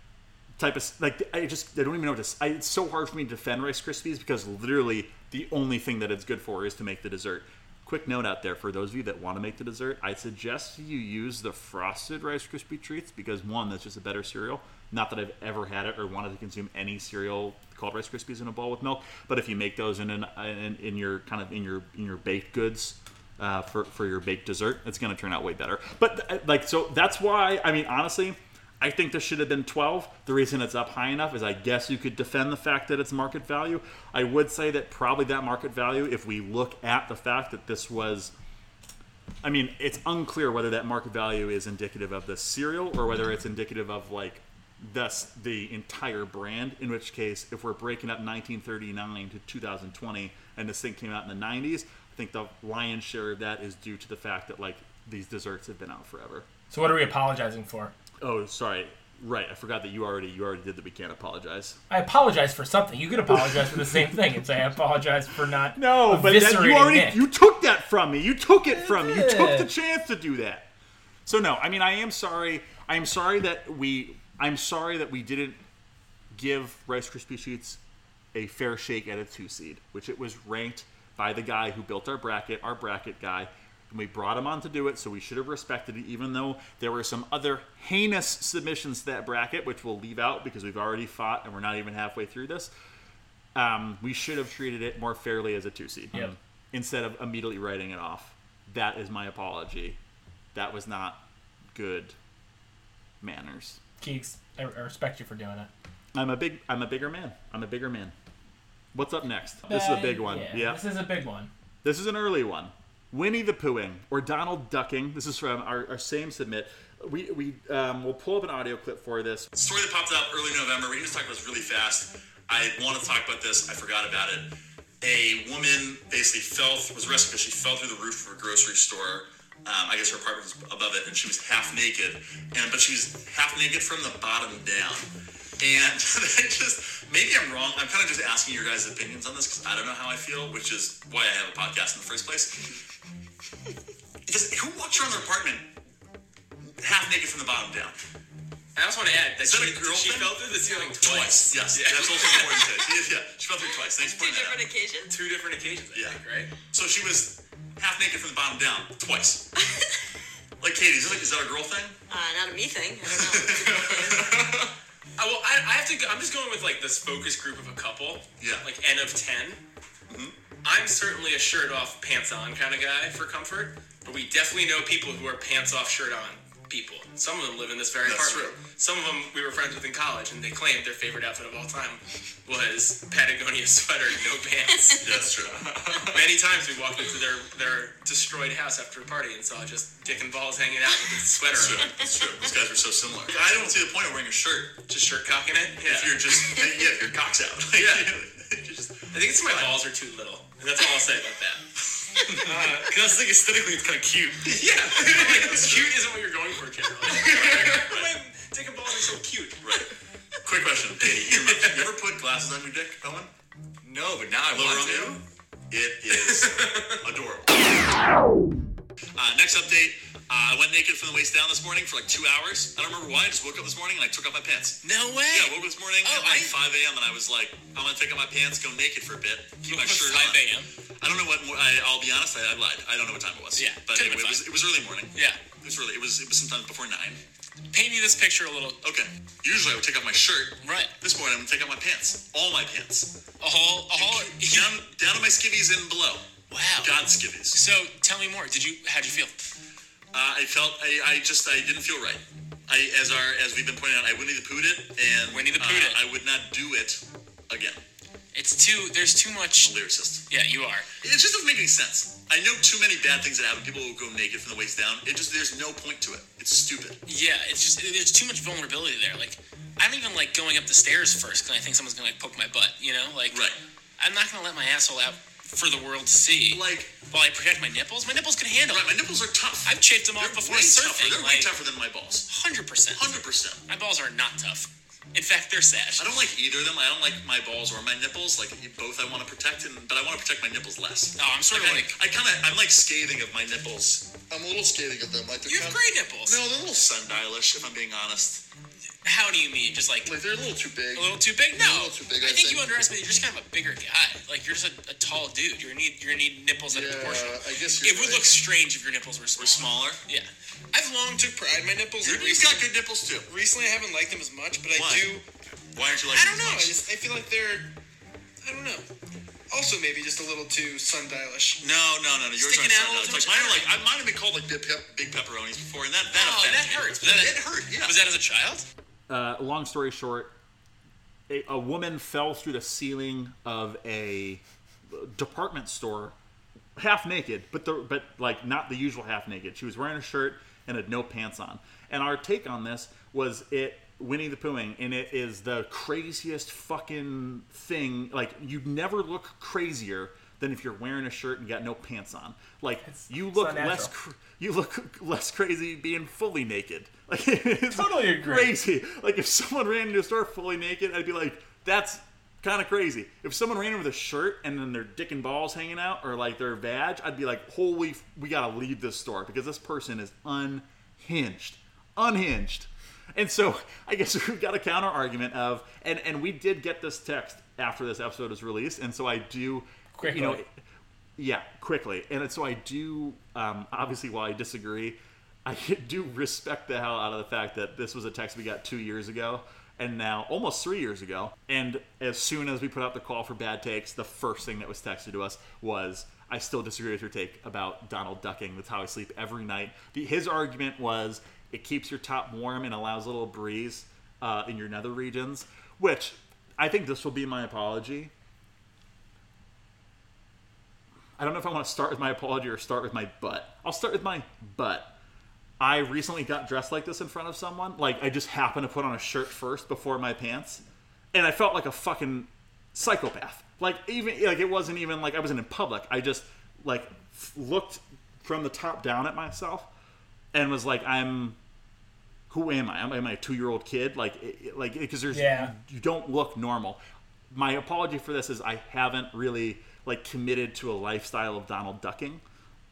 type of like I just I don't even know what to. I, it's so hard for me to defend Rice Krispies because literally the only thing that it's good for is to make the dessert. Quick note out there for those of you that want to make the dessert, I suggest you use the frosted Rice Krispie treats because one, that's just a better cereal. Not that I've ever had it or wanted to consume any cereal called Rice Krispies in a bowl with milk, but if you make those in an, in, in your kind of in your in your baked goods, uh, for for your baked dessert, it's going to turn out way better. But uh, like so, that's why I mean honestly, I think this should have been 12. The reason it's up high enough is I guess you could defend the fact that it's market value. I would say that probably that market value, if we look at the fact that this was I mean, it's unclear whether that market value is indicative of the cereal or whether it's indicative of like thus the entire brand. In which case, if we're breaking up 1939 to 2020 and this thing came out in the 90s, I think the lion's share of that is due to the fact that like these desserts have been out forever. So what are we apologizing for? Oh, sorry. Right, I forgot that you already you already did that. We can't apologize. I apologize for something. You could apologize for the same thing and say I apologize for not. No, but that, you already Nick. you took that from me. You took it from me. You took the chance to do that. So no, I mean I am sorry. I am sorry that we. I'm sorry that we didn't give Rice Krispie Treats a fair shake at a two seed, which it was ranked by the guy who built our bracket, our bracket guy. And we brought him on to do it, so we should have respected it, even though there were some other heinous submissions to that bracket, which we'll leave out because we've already fought and we're not even halfway through this. Um, we should have treated it more fairly as a two seed Yep. instead of immediately writing it off. That is my apology. That was not good manners. Keeks, I, respect you for doing it. I'm a big I'm a bigger man. I'm a bigger man. What's up next? This is a big one. Uh, Yeah. This is a big one. This is an early one. Winnie the Poohing or Donald Ducking. This is from our, our same submit. We we um, we'll pull up an audio clip for this. story that popped up early November. We can just talk about this really fast. I want to talk about this. I forgot about it. A woman basically fell, was arrested because she fell through the roof of a grocery store. Um, I guess her apartment was above it, and she was half naked. And but she was half naked from the bottom down. And I just maybe I'm wrong. I'm kind of just asking your guys' opinions on this because I don't know how I feel, which is why I have a podcast in the first place. Because who walks around their apartment half naked from the bottom down? I also want to add that Is that she, a girl she fell through the ceiling Twice. twice. Yes. Yeah. That's also important. to Yeah, yeah. She fell through twice. Thanks for Two pointing that different out. occasions. Two different occasions, I Yeah. think, right? So she was half naked from the bottom down twice. like Katie, is that, is that a girl thing? Uh, not a me thing. I don't know. Uh, well, I, I have to. Go, I'm just going with like this focus group of a couple. Yeah. Like N of 10 I'm certainly a shirt off, pants on kind of guy for comfort, but we definitely know people who are pants off, shirt on people. Some of them live in this very That's apartment. Some of them we were friends with in college, and they claimed their favorite outfit of all time was Patagonia sweater, no pants. That's true. Many times we walked into their their destroyed house after a party and saw just dick and balls hanging out with a sweater That's true. on. That's true. Those guys are so similar. I don't see the point of wearing a shirt Just shirt cocking it. Yeah. if you're just yeah, if your cock's out. Like, Yeah. just, I think it's my balls are too little, and that's all I'll say about that. Uh, because I think aesthetically it's kind of cute. Yeah, like cute isn't what you're going for generally. My dick and balls are so cute. Right. Quick question, Katie. You ever, you ever put glasses on your dick, Owen? No, but now I Lower want on to. you? It is adorable. Uh, next update. Uh, I went naked from the waist down this morning for like two hours. I don't remember why. I just woke up this morning and I took off my pants. No way. Yeah, I woke up this morning Oh, at like I- 5 a.m. and I was like, I'm gonna take off my pants, go naked for a bit, keep my shirt 5 on. a.m. I don't know what. I, I'll be honest. I, I lied. I don't know what time it was. Yeah, but anyway, it was, it was early morning. Yeah. It was really. It was. It was sometime before nine. Paint me this picture a little. Okay. Usually I would take off my shirt. Right. This morning I'm gonna take off my pants. All my pants. A whole, a whole. Down, down to my skivvies and below. Wow. God skivvies. So tell me more. Did you? How'd you feel? Uh, I felt. I, I just. I didn't feel right. I, as our, as we've been pointing out, I Winnie the Poohed it, and Winnie the uh, Poohed it. I would not do it again. It's too. There's too much. Lyricist. Yeah, you are. It just doesn't make any sense. I know too many bad things that happen. People will go naked from the waist down. It just there's no point to it. It's stupid. Yeah, it's just there's too much vulnerability there. Like I don't even like going up the stairs first because I think someone's gonna like poke my butt. You know, like Right. I'm not gonna let my asshole out for the world to see. Like- while I protect my nipples, my nipples can handle Right, my nipples are tough. I've chafed them off They're before way tougher. They're way tougher than my balls. Hundred percent. Hundred percent. My balls are not tough. In fact, they're sash. I don't like either of them. I don't like my balls or my nipples. Like both, I want to protect, and, but I want to protect my nipples less. Oh, I'm sort of I- like- I kind of I'm like scathing of my nipples. I'm a little scathing of them. Like You have kinda- great nipples. No, they're a little sundialish. If I'm being honest, How do you mean? Just like like they're a little too big. a little too big? No. A little too big, I I think you underestimate. You're just kind of a bigger guy. Like you're just a, a tall dude. You're gonna need you're gonna need nipples that are Yeah, proportional. I guess you're it would look strange if your nipples were We're smaller. Yeah. I've long took pride in my nipples. You're, and you've got good nipples too. recently I haven't liked them as much, but I do. Why aren't you like? I don't know. I just I feel like they're. I don't know. Also, maybe just a little too sundialish. No, no, no, no. Yours Sticking aren't out a little sundials. Like mine are like I mine have been called like big, pep, big pepperonis before, and that that Oh, that hurts. Was That, that- it hurt. Yeah. Was that as a child? Uh, long story short, a, a woman fell through the ceiling of a department store, half naked, but the but like not the usual half naked. She was wearing a shirt and had no pants on. And our take on this was it Winnie the Poohing, and it is the craziest fucking thing. Like you never look crazier than if you're wearing a shirt and got no pants on. Like you look less. Cr- you look less crazy being fully naked. Like it's Totally agree. crazy. Like if someone ran into a store fully naked, I'd be like, that's kind of crazy. If someone ran in with a shirt and then their dick and balls hanging out or like their badge, I'd be like, holy, f- we gotta leave this store because this person is unhinged, unhinged. And so I guess we've got a counter argument of, and and we did get this text after this episode was released, and so I do, you know, yeah, quickly. And so I do, um, obviously, while I disagree, I do respect the hell out of the fact that this was a text we got two years ago and now almost three years ago. And as soon as we put out the call for bad takes, the first thing that was texted to us was, I still disagree with your take about Donald ducking. That's how I sleep every night. The, his argument was it keeps your top warm and allows a little breeze uh, in your nether regions, which I think this will be my apology. I don't know if I want to start with my apology or start with my butt. I'll start with my butt. I recently got dressed like this in front of someone. Like I just happened to put on a shirt first before my pants, and I felt like a fucking psychopath. Like even like it wasn't even like I wasn't in public. I just like f- looked from the top down at myself and was like, I'm. Who am I? Am I am I a two year old kid? Like it- like because there's Yeah. you don't look normal. My apology for this is I haven't really like committed to a lifestyle of Donald ducking.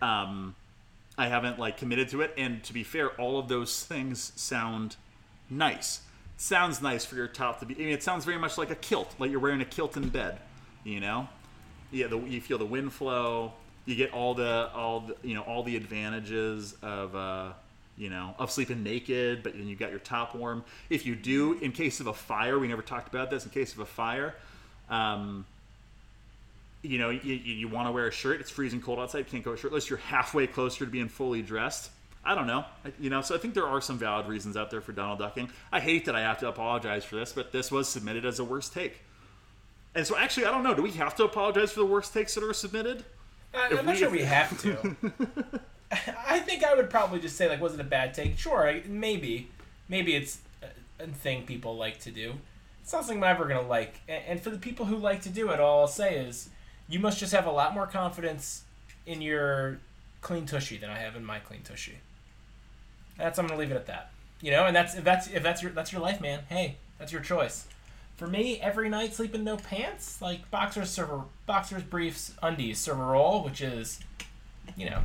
Um, I haven't like committed to it, and to be fair, all of those things sound nice. sounds nice for your top to be. I mean, it sounds very much like a kilt, like you're wearing a kilt in bed. You know, yeah, the, you feel the wind flow. You get all the all the, you know all the advantages of uh, you know of sleeping naked, but then you got your top warm. If you do, in case of a fire, we never talked about this. In case of a fire, um, you know, you, you, want to wear a shirt. It's freezing cold outside. You can't go shirtless. You're halfway closer to being fully dressed. I don't know. I- You know, so I think there are some valid reasons out there for Donald ducking. I hate that I have to apologize for this, but this was submitted as a worst take. And so, actually, I don't know. Do we have to apologize for the worst takes that are submitted? Uh, if I'm not sure we have to. I think I would probably just say like, was it a bad take? Sure, I, maybe, maybe it's a, a thing people like to do. It's not something I'm ever gonna like. And for the people who like to do it, all I'll say is, you must just have a lot more confidence in your clean tushy than I have in my clean tushy. That's I'm gonna leave it at that. You know, and that's if that's if that's your that's your life, man. Hey, that's your choice. For me, every night sleeping no pants, like boxers serve a, boxers briefs undies serve a role, which is, you know,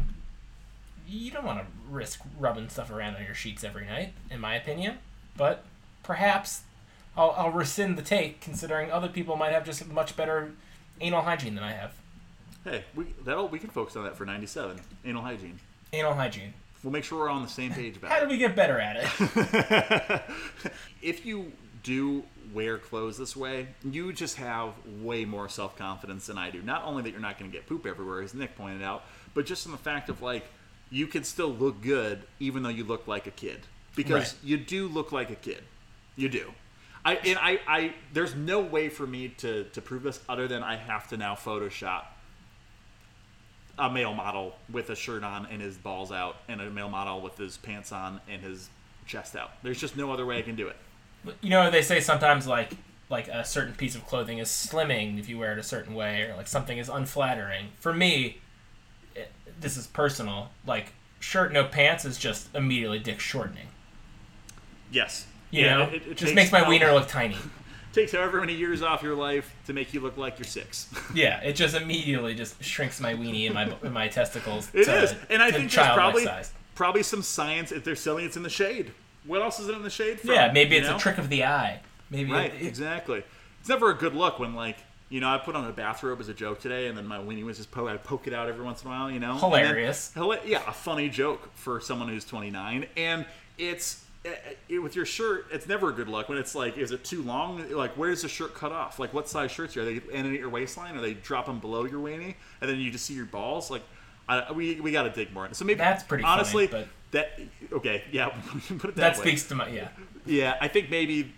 you don't want to risk rubbing stuff around on your sheets every night, in my opinion. But perhaps I'll, I'll rescind the take, considering other people might have just much better anal hygiene than I have. Hey, we that'll we can focus on that for ninety-seven. Anal hygiene. Anal hygiene. We'll make sure we're on the same page about How do we get better at it? if you do wear clothes this way, you just have way more self confidence than I do. Not only that you're not going to get poop everywhere, as Nick pointed out, but just in the fact of like you can still look good even though you look like a kid because Right. you do look like a kid. You do. I and I, I there's no way for me to to prove this other than I have to now Photoshop a male model with a shirt on and his balls out, and a male model with his pants on and his chest out. There's just no other way I can do it. you know, they say sometimes like like a certain piece of clothing is slimming if you wear it a certain way, or like something is unflattering. For me, it, this is personal. Like shirt no pants is just immediately dick shortening. Yes. You Yeah, know, it- it just makes my how- wiener look tiny. takes however many years off your life to make you look like you're six. Yeah, it just immediately just shrinks my weenie and my and my testicles. It to, is, and I think there's probably size. probably some science if they're selling it's in the shade. What else is it in the shade from? Yeah, maybe it's know? a trick of the eye. Maybe Right, it, exactly. It's never a good look when like you know I put on a bathrobe as a joke today, and then my weenie was just po- I poke it out every once in a while. You know, And then- Hilarious. yeah, a funny joke for someone who's 29, and it's Eh, eh, with your shirt, it's never a good look when it's like, is it too long? Like, where's the shirt cut off? Like, what size shirts are they ending at your waistline? Are they dropping below your weenie, and then you just see your balls? Like, I, we we got to dig more. So maybe That's pretty funny, honestly. but- that okay, yeah. put it that, That way. speaks to my yeah. Yeah, I think maybe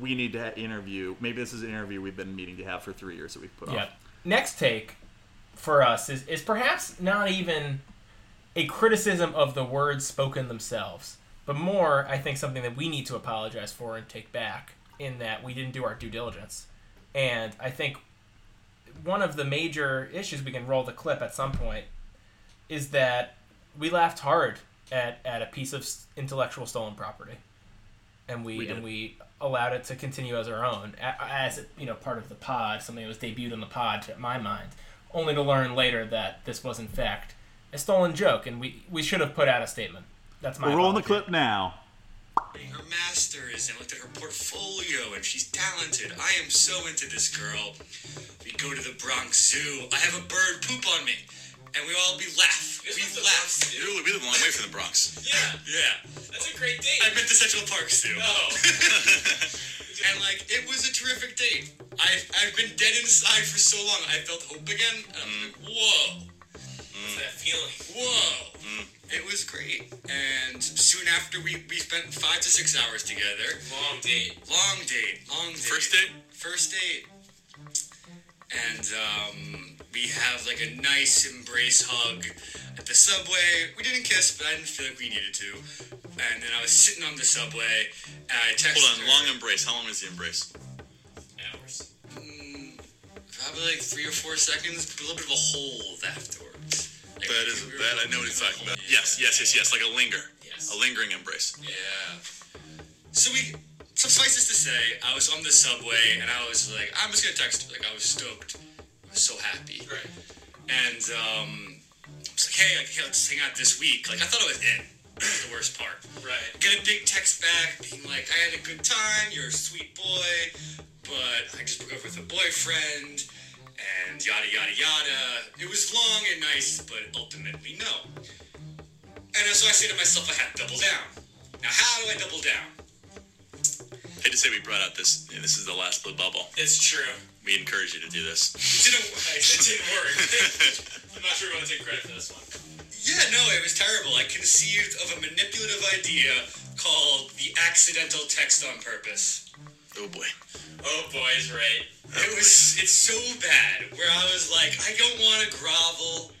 we need to interview. Maybe this is an interview we've been meaning to have for three years that we've put Yeah. off. Next take for us is, is perhaps not even a criticism of the words spoken themselves, but more, I think, something that we need to apologize for and take back in that we didn't do our due diligence. And I think one of the major issues, we can roll the clip at some point, is that we laughed hard at, at a piece of intellectual stolen property. And we, We and we allowed it to continue as our own, as you know, part of the pod, something that was debuted on the pod, to my mind, only to learn later that this was in fact a stolen joke, and we we should have put out a statement. That's my. We're rolling the clip now. her masters and looked at her portfolio and she's talented. I am so into this girl. We go to the Bronx Zoo. I have a bird poop on me. And we all we laugh. We laugh. We live, we live a long way from the Bronx. Yeah, Yeah. that's a great date. I've been to Central Park Zoo. Oh, And like it was a terrific date. I've I've been dead inside for so long. I felt hope again. And I was mm. like, whoa. what's that feeling? Whoa. Mm. It was great. And soon after we, we spent five to six hours together. Long date. Long date. Long date. First date? First date. And um, we have like a nice embrace hug at the subway. We didn't kiss, but I didn't feel like we needed to. And then I was sitting on the subway and I texted Hold on, her. long embrace. How long was the embrace? Hours. Mm, probably like three or four seconds, but a little bit of a hold afterwards. That is that I know what he's talking about. Yes, yes, yes, yes. Like a linger. Yes. A lingering embrace. Yeah. So we, suffice it to say, I was on the subway and I was like, I'm just gonna text. Like I was stoked. I was so happy. Right. And um, I was like, hey, like, hey, let's hang out this week. Like I thought I was in. That's the worst part. Right. Get a big text back being like, I had a good time. You're a sweet boy, but I just broke up with a boyfriend. And yada yada yada. It was long and nice, but ultimately no. And so I say to myself, I have to double down. Now, how do I double down? I hate to say we brought out this. This is the last blue bubble. It's true. We encourage you to do this. It didn't work. It didn't work. I'm not sure we want to take credit for this one. Yeah, no, it was terrible. I conceived of a manipulative idea called the accidental text on purpose. Oh boy. Oh, boys, right. It was, it's so bad where I was like, I don't want to grovel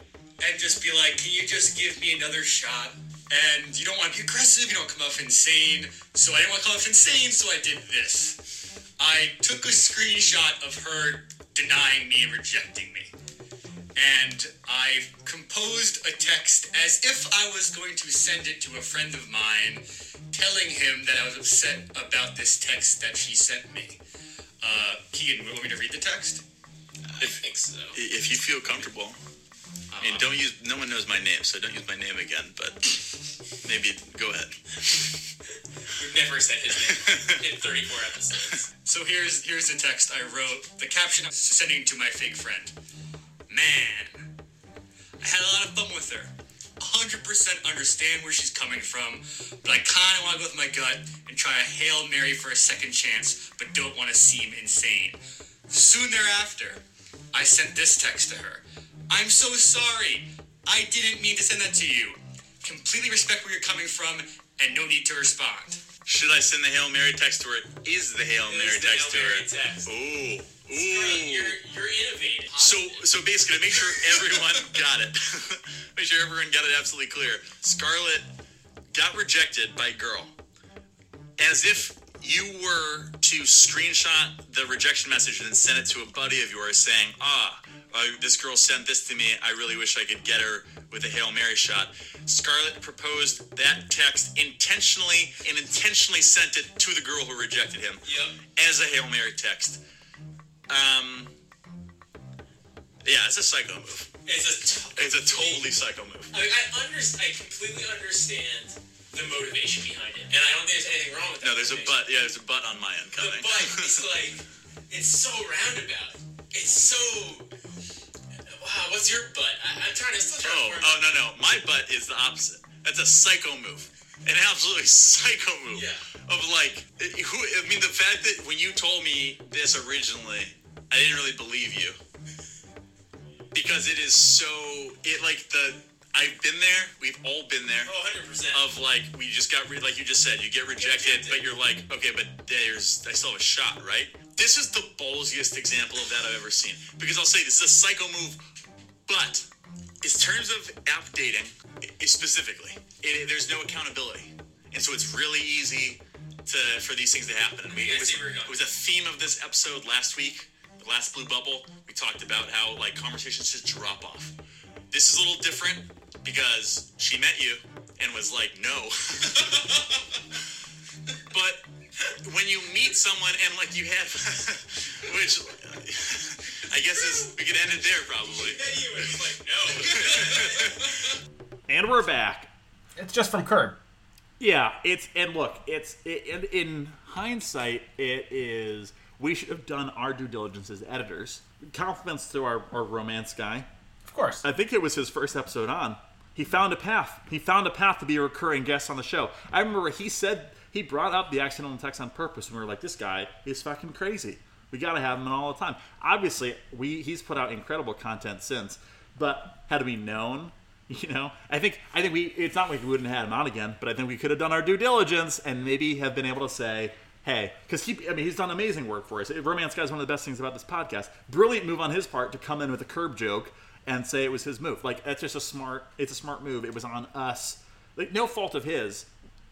and just be like, can you just give me another shot? And you don't want to be aggressive, you don't come off insane. So I didn't want to come off insane, so I did this. I took a screenshot of her denying me and rejecting me. And I composed a text as if I was going to send it to a friend of mine, telling him that I was upset about this text that she sent me. Uh, Keegan, you want me to read the text? I think so. If you feel comfortable, I mean, don't use. No one knows my name, so don't use my name again. But maybe go ahead. We've never said his name in 34 episodes. So here's here's the text I wrote. The caption I'm sending to my fake friend. Man, I had a lot of fun with her. 100% understand where she's coming from, but I kind of want to go with my gut and try a Hail Mary for a second chance, but don't want to seem insane. Soon thereafter, I sent this text to her. I'm so sorry. I didn't mean to send that to you. Completely respect where you're coming from and no need to respond. Should I send the Hail Mary text to her? Is the Hail Mary is the text to her? text. Ooh. Ooh. You're, you're innovative. So, so basically, to make sure everyone got it, make sure everyone got it absolutely clear. Scarlett got rejected by girl, as if you were to screenshot the rejection message and then send it to a buddy of yours saying, "Ah, uh, this girl sent this to me. I really wish I could get her with a hail mary shot." Scarlett proposed that text intentionally and intentionally sent it to the girl who rejected him Yep. as a hail mary text. Um, yeah, it's a psycho move. It's a t- It's a totally psycho move. I, mean, I understand. I completely understand the motivation behind it, and I don't think there's anything wrong with that. No, there's a butt. Yeah, there's a butt on my end The coming. but is like, it's so roundabout. It's so. Wow, what's your butt? I, I'm trying to still trying oh, to. oh no, no. My butt is the opposite. That's a psycho move. an absolutely psycho move. Yeah. Of like, who? I mean, the fact that when you told me this originally, I didn't really believe you because it is so. It like the. I've been there. We've all been there. Oh, 100%. Of like, we just got re- like you just said, you get rejected, but you're like, okay, but there's I still have a shot, right? This is the ballsiest example of that I've ever seen because I'll say this is a psycho move, but in terms of app dating i- specifically, it, there's no accountability, and so it's really easy to for these things to happen. And we, it, was, see where you're going. it was a theme of this episode last week, the last blue bubble. We talked about how like conversations just drop off. This is a little different because she met you and was like, no. but when you meet someone and like you have, which I guess is we could end it there probably. you and it's like, no. And we're back. It's just from Curb. Yeah, it's and look, it's it, in, in hindsight, it is we should have done our due diligence as editors. Compliments to our, our romance guy. Of course. I think it was his first episode on. He found a path. He found a path to be a recurring guest on the show. I remember he said he brought up the accidental text on purpose, and we were like, "This guy is fucking crazy. We got to have him on all the time." Obviously, we he's put out incredible content since, but had we known, you know, I think I think we it's not like we wouldn't have had him on again, but I think we could have done our due diligence and maybe have been able to say. Hey, because he, I mean, he's done amazing work for us. Romance Guy is one of the best things about this podcast. Brilliant move on his part to come in with a curb joke and say it was his move. Like that's just a smart. It's a smart move. It was on us. Like no fault of his.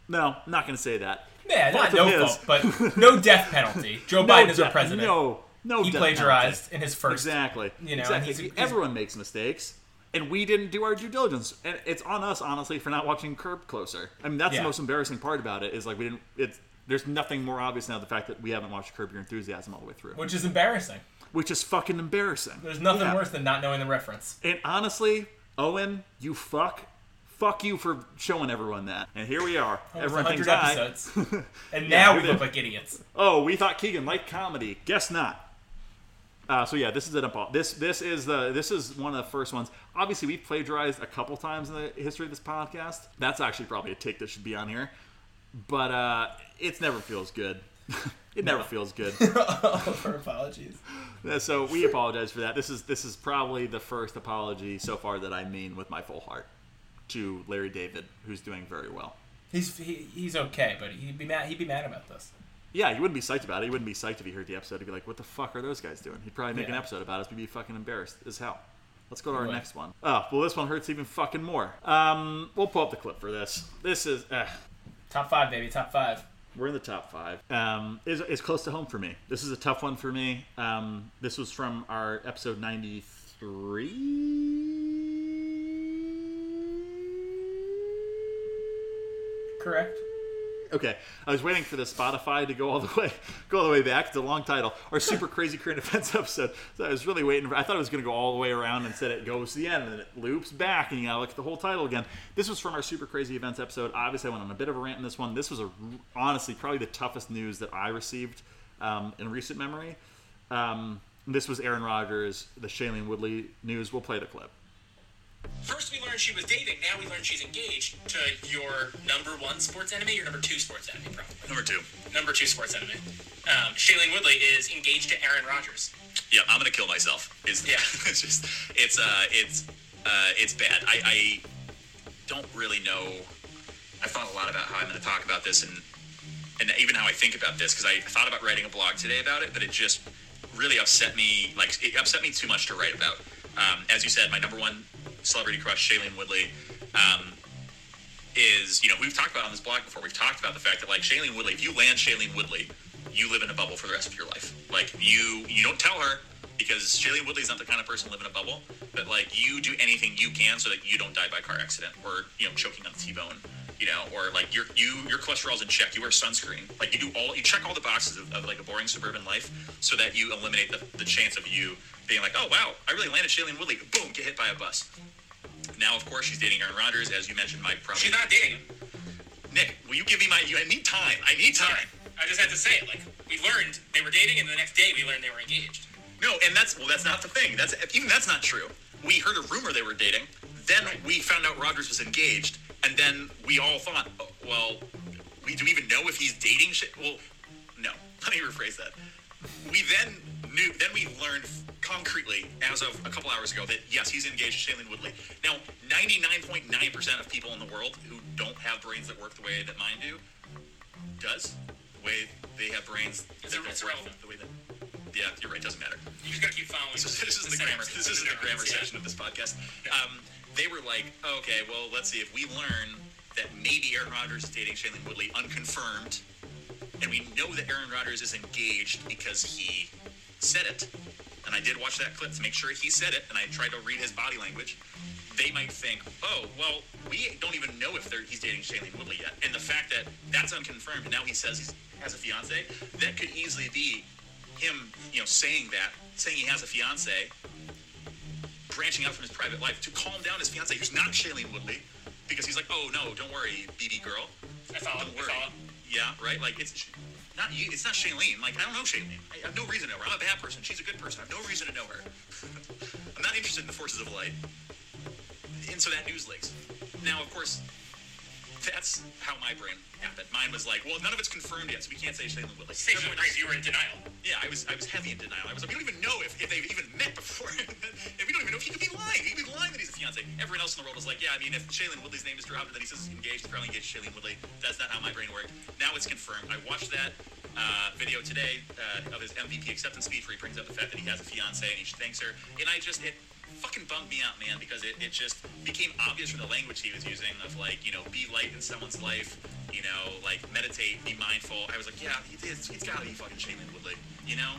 No, I'm not going to say that. Yeah, not Fault no of his. fault, but no death penalty. Joe No Biden is our president. No, no. he plagiarized penalty. in his first. Exactly. you know, exactly. he's- he's- Everyone makes mistakes, and we didn't do our due diligence. And it's on us, honestly, for not watching Curb closer. I mean, that's Yeah. the most embarrassing part about it. Is like we didn't. It's there's nothing more obvious now the fact that we haven't watched Curb Your Enthusiasm all the way through, Which is embarrassing. which is fucking embarrassing. There's nothing Yeah. worse than not knowing the reference. And honestly, Owen, you fuck. Fuck you for showing everyone that. And here we are. Everyone 100 thinks I. episodes. and now we we look like idiots. Oh, we thought Keegan liked comedy. Guess not. Uh, so yeah, this is an. This this is the this is one of the first ones. Obviously, we've plagiarized a couple times in the history of this podcast. That's actually probably a take that should be on here, but uh, it never feels good. it never feels good. For apologies. Uh, so we apologize for that. This is this is probably the first apology so far that I mean with my full heart to Larry David, who's doing very well. He's he, he's okay, but he'd be mad. He'd be mad about this. Yeah, he wouldn't be psyched about it. He wouldn't be psyched if he heard the episode. He'd be like, "What the fuck are those guys doing?" He'd probably make an episode about us. We'd be fucking embarrassed as hell. Let's go to our next one. Oh, well, this one hurts even fucking more. Um, we'll pull up the clip for this. This is, uh, Top five, baby. Top five. We're in the top five. Um, is is close to home for me. This is a tough one for me. Um, this was from our episode ninety three. Correct. Okay, I was waiting for the Spotify to go all the way, go all the way back. It's a long title, Our super crazy current events episode. So I was really waiting. For, I thought it was going to go all the way around. Instead, it goes to the end and then it loops back, and you gotta look at the whole title again. This was from our super crazy events episode. Obviously, I went on a bit of a rant in this one. This was a honestly probably the toughest news that I received um, in recent memory. Um, this was Aaron Rodgers, the Shailene Woodley news. We'll play the clip. First, we learned she was dating. Now we learned she's engaged to your number one sports enemy, your number two sports enemy, probably. Number two. Number two sports enemy. Um, Shailene Woodley is engaged to Aaron Rodgers. Yeah, I'm gonna kill myself. Is Yeah. it's just it's uh it's uh it's bad. I, I don't really know. I thought a lot about how I'm gonna talk about this and and even how I think about this because I thought about writing a blog today about it, but it just really upset me. Like it upset me too much to write about. Um, as you said, my number one celebrity crush, Shailene Woodley. Um, is you know we've talked about on this blog before. We've talked about the fact that like Shailene Woodley, if you land Shailene Woodley, you live in a bubble for the rest of your life. Like you you don't tell her because Shailene Woodley's not the kind of person to live in a bubble. But like you do anything you can so that you don't die by car accident or you know choking on a T-bone. You know, or like your you your cholesterol's in check. You wear sunscreen. Like you do all you check all the boxes of, of like a boring suburban life so that you eliminate the, the chance of you being like, oh wow, I really landed Shailene Woodley. Boom, get hit by a bus. Now, of course, she's dating Aaron Rodgers, as you mentioned. Mike probably. She's not dating him. Nick, will you give me my? I need time. I need time. I just had to say it. Like we learned they were dating, and the next day we learned they were engaged. No, and that's well, that's not the thing. That's even that's not true. We heard a rumor they were dating. Then we found out Rodgers was engaged, and then we all thought, oh, well, we do we even know if he's dating? Sh- well, no. Let me rephrase that. We then knew, then we learned concretely as of a couple hours ago that yes, he's engaged to Shailene Woodley. Now, 99.9% of people in the world who don't have brains that work the way that mine do does. The way they have brains that don't work the way that. Yeah, you're right. Doesn't matter. You just gotta keep following. This is, this is the, grammar. This is the grammar yeah. section of this podcast. Um, they were like, okay, well, let's see if we learn that maybe Aaron Rodgers is dating Shailene Woodley unconfirmed, and we know that Aaron Rodgers is engaged because he said it. And I did watch that clip to make sure he said it, and I tried to read his body language. They might think, oh, well, we don't even know if he's dating Shailene Woodley yet. And the fact that that's unconfirmed, and now he says he has a fiance, that could easily be him, you know, saying that, saying he has a fiance, branching out from his private life to calm down his fiance, who's not Shailene Woodley, because he's like, oh no, don't worry, BB girl, don't worry. Yeah, right. Like it's not you. It's not Shailene. Like I don't know Shailene. I have no reason to know her. I'm a bad person. She's a good person. I have no reason to know her. I'm not interested in the forces of light. And so that news leaks. Now, of course, that's how my brain happened. Mine was like, well, none of it's confirmed yet, so we can't say Shailene Woodley. Station. You were in denial. yeah, I was I was heavy in denial. I was like, we don't even know if, if they've even met before. and we don't even know if he could be lying. He could be lying that he's a fiance. Everyone else in the world was like, yeah, I mean, if Shailene Woodley's name is dropped and then he says he's engaged, he's probably engaged to Shailene Woodley. That's not how my brain worked. Now it's confirmed. I watched that uh, video today uh, of his MVP acceptance speech where he brings up the fact that he has a fiance and he thanks her. And I just, it fucking bummed me out, man, because it, it just became obvious from the language he was using of like, you know, be light in someone's life, you know, like meditate, be mindful. I was like, yeah, it's, it's gotta be fucking Shailene Woodley, you know?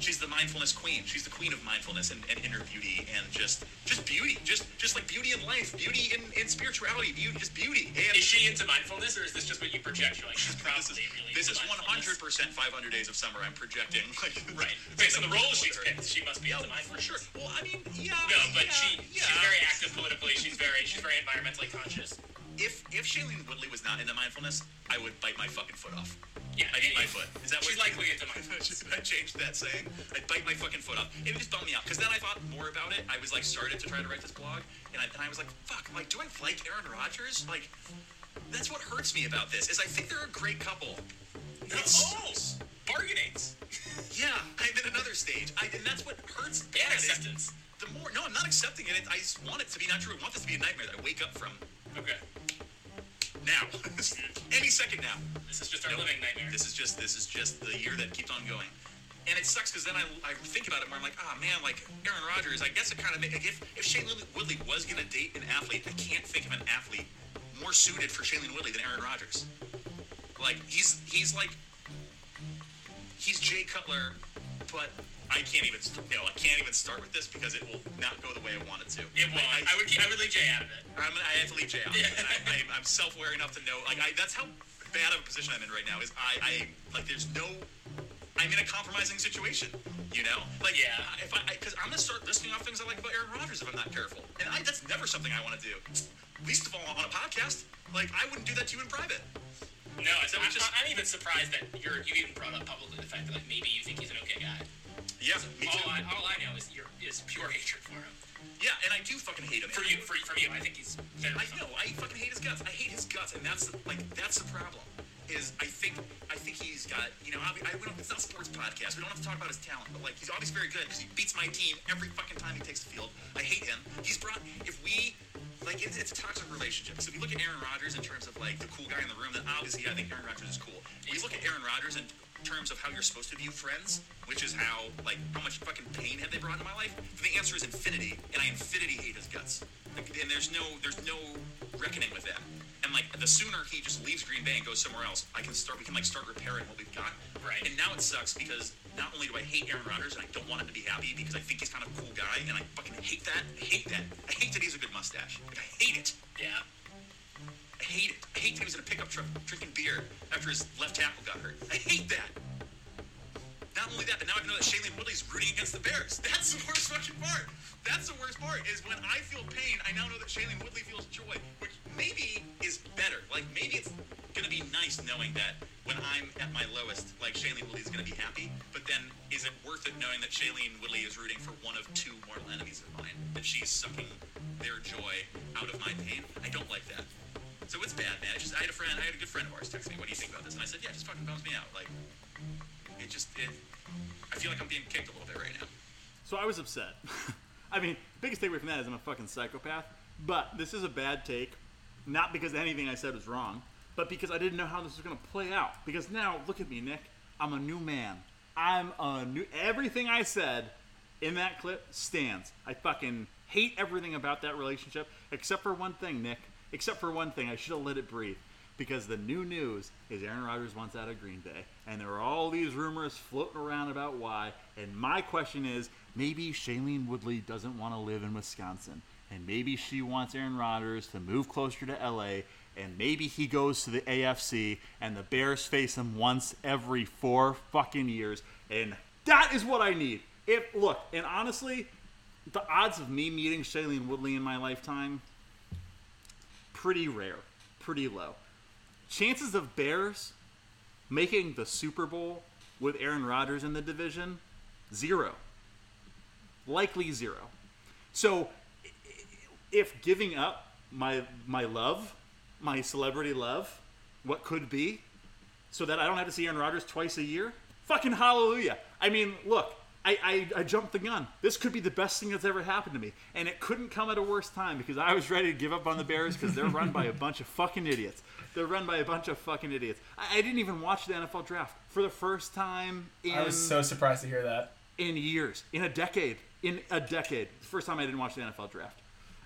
She's the mindfulness queen. She's the queen of mindfulness and, and inner beauty and just just beauty. Just just like beauty in life, beauty in, in spirituality, beauty just beauty. And Is she into mindfulness, or is this just what you project? You're like, she's probably this is, really. this is 100% 500 days of summer. I'm projecting. Like, Right. Based on the role she's picked, she must be Yeah, into for sure. Well, I mean, yeah. No, but yeah, she yeah. she's very active politically. She's very she's very environmentally conscious. If if Shailene Woodley was not into mindfulness, I would bite my fucking foot off. Yeah, I'd eat my foot. Is that what she's likely into mindfulness. I changed that saying? I'd bite my fucking foot off. It just bummed me out because then I thought more about it. I was like started to try to write this blog, and I, and I was like, fuck, like, do I like Aaron Rodgers? Like, that's what hurts me about this is I think they're a great couple. No, oh. Yeah, I'm in another stage, I, and that's what hurts. And is acceptance. The more, no, I'm not accepting it. I just want it to be not true. I want this to be a nightmare that I wake up from Okay, now, any second now. this is just our living nightmare. This is just this is just the year that keeps on going. And it sucks because then I, I think about it more. I'm like, oh man, like Aaron Rodgers. I guess it kind of like if if Shailene Woodley was gonna date an athlete, I can't think of an athlete more suited for Shailene Woodley than Aaron Rodgers. Like he's he's like he's Jay Cutler, but I can't even you know I can't even start with this because it will not go the way I want it to. It won't. I, I would keep, I would leave Jay out of it. I'm, I have to leave Jay out. Yeah. I, I, I'm self-aware enough to know, like, I, that's how bad of a position I'm in right now. Is I, I like, there's no, I'm in a compromising situation. You know, like, Yeah. If I, because I'm gonna start listing off things I like about Aaron Rodgers if I'm not careful, and I, that's never something I want to do. Least of all on a podcast. Like, I wouldn't do that to you in private. No, So I'm, just- I'm even surprised that you're you even brought up publicly the fact that like maybe you think he's an okay guy. Yeah, me too. All I, all I know is your is pure hatred for him. yeah, and I do fucking hate him. For you, for, from you, I think he's. I know. I fucking hate his guts. I hate his guts, and that's like that's the problem. Is I think I think he's got you know obvi- I, we don't, it's not a sports podcast. We don't have to talk about his talent, but like he's obviously very good because he beats my team every fucking time he takes the field. I hate him. He's brought if we like it's, it's a toxic relationship. So if you look at Aaron Rodgers in terms of like the cool guy in the room, then obviously I think Aaron Rodgers is cool. When you look at Aaron Rodgers in terms of how you're supposed to view friends, which is how like how much fucking pain have they brought into my life? The answer is infinity, and I infinity hate his guts. Like, and there's no there's no reckoning with that. And like the sooner he just leaves Green Bay and goes somewhere else, I can start we can like start repairing what we've got. Right. And now it sucks because not only do I hate Aaron Rodgers and I don't want him to be happy because I think he's kind of a cool guy and I fucking hate that. I hate that. I hate that he has a good mustache. Like I hate it. Yeah. I hate it. I hate that he was in a pickup truck drinking beer after his left tackle got hurt. I hate that. Not only that, but now I know that Shailene Woodley's rooting against the Bears. That's the worst fucking part. That's the worst part is when I feel pain, I now know that Shailene Woodley feels joy, which maybe is better. Like maybe it's gonna be nice knowing that when I'm at my lowest, like Shailene Woodley is gonna be happy. But then, is it worth it knowing that Shailene Woodley is rooting for one of two mortal enemies of mine? That she's sucking their joy out of my pain? I don't like that. So it's bad, man. It's just I had a friend, I had a good friend of ours text me, "What do you think about this?" And I said, "Yeah, just fucking bums me out. Like, it just, it, I feel like I'm being kicked a little bit right now." So I was upset. I mean, biggest takeaway from that is I'm a fucking psychopath. But this is a bad take, not because anything I said was wrong, but because I didn't know how this was going to play out. Because now, look at me, Nick. I'm a new man. I'm a new. Everything I said in that clip stands. I fucking hate everything about that relationship, except for one thing, Nick. Except for one thing. I should have let it breathe. Because the new news is Aaron Rodgers wants out of Green Bay. And there are all these rumors floating around about why. And my question is maybe Shailene Woodley doesn't want to live in Wisconsin. And maybe she wants Aaron Rodgers to move closer to LA. And maybe he goes to the AFC and the Bears face him once every four fucking years. And that is what I need. If look, and honestly, the odds of me meeting Shailene Woodley in my lifetime, pretty rare, pretty low. Chances of Bears making the Super Bowl with Aaron Rodgers in the division, zero. Likely zero. So, if giving up my my love, my celebrity love, what could be, so that I don't have to see Aaron Rodgers twice a year, fucking hallelujah. I mean, look, I, I, I jumped the gun. This could be the best thing that's ever happened to me. And it couldn't come at a worse time because I was ready to give up on the Bears because they're run by a bunch of fucking idiots. They're run by a bunch of fucking idiots. I, I didn't even watch the NFL draft for the first time in I was so surprised to hear that. in years, in a decade, in a decade. The first time I didn't watch the NFL draft.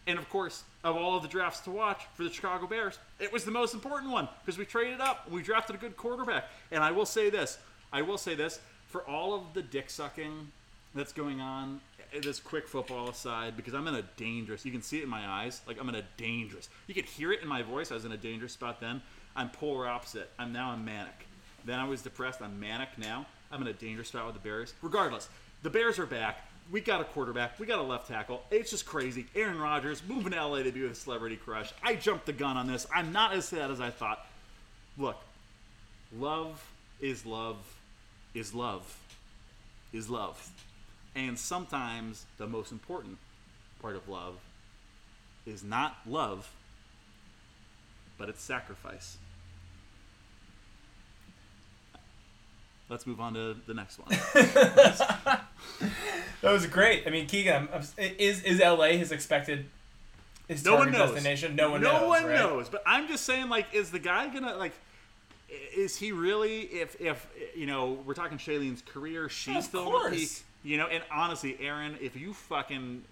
And of course, of all of the drafts to watch for the Chicago Bears, it was the most important one because we traded up. We drafted a good quarterback. And I will say this I will say this for all of the dick sucking that's going on, eh, this quick football aside, because I'm in a dangerous, you can see it in my eyes, like I'm in a dangerous, you could hear it in my voice. I was in a dangerous spot then. I'm polar opposite. I'm now I'm manic. Then I was depressed. I'm manic now. I'm in a dangerous spot with the Bears. Regardless, the Bears are back. We got a quarterback. We got a left tackle. It's just crazy. Aaron Rodgers moving to LA to be with a celebrity crush. I jumped the gun on this. I'm not as sad as I thought. Look, love is love is love is love. And sometimes the most important part of love is not love, but it's sacrifice. Let's move on to the next one. That was great. I mean, Keegan, is is LA his expected his no one knows. destination? No one no knows. one right? knows. But I'm just saying, like, is the guy gonna like? Is he really? If if you know, we're talking Shailene's career. She's Of still course. peak. You know, and honestly, Aaron, if you fucking,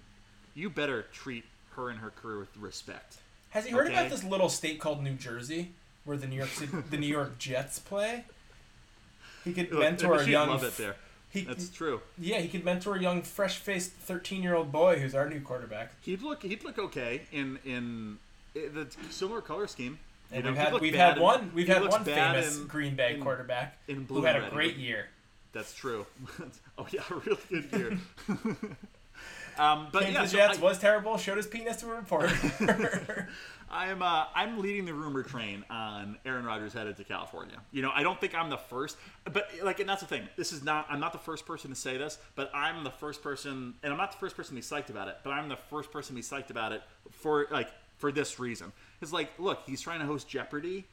you better treat her and her career with respect. Has he heard Okay. about this little state called New Jersey, where the New York City, the New York Jets play? He could Look, mentor a she'd young. love it there. He, That's true. yeah, he could mentor a young, fresh-faced, thirteen-year-old boy who's our new quarterback. He'd look. He'd look okay in in eh, the similar color scheme. You know, we've had we've had in- one we've had one famous in- Green Bay in- quarterback who had a great year. That's true. oh yeah, a really good year. um, but yeah, the so Jets, I- was terrible. Showed his penis to a reporter. I'm uh, I'm leading the rumor train on Aaron Rodgers headed to California. You know, I don't think I'm the first, but like, and that's the thing. This is not. I'm not the first person to say this, but I'm the first person, and I'm not the first person to be psyched about it. But I'm the first person to be psyched about it for like for this reason. It's like, look, he's trying to host Jeopardy.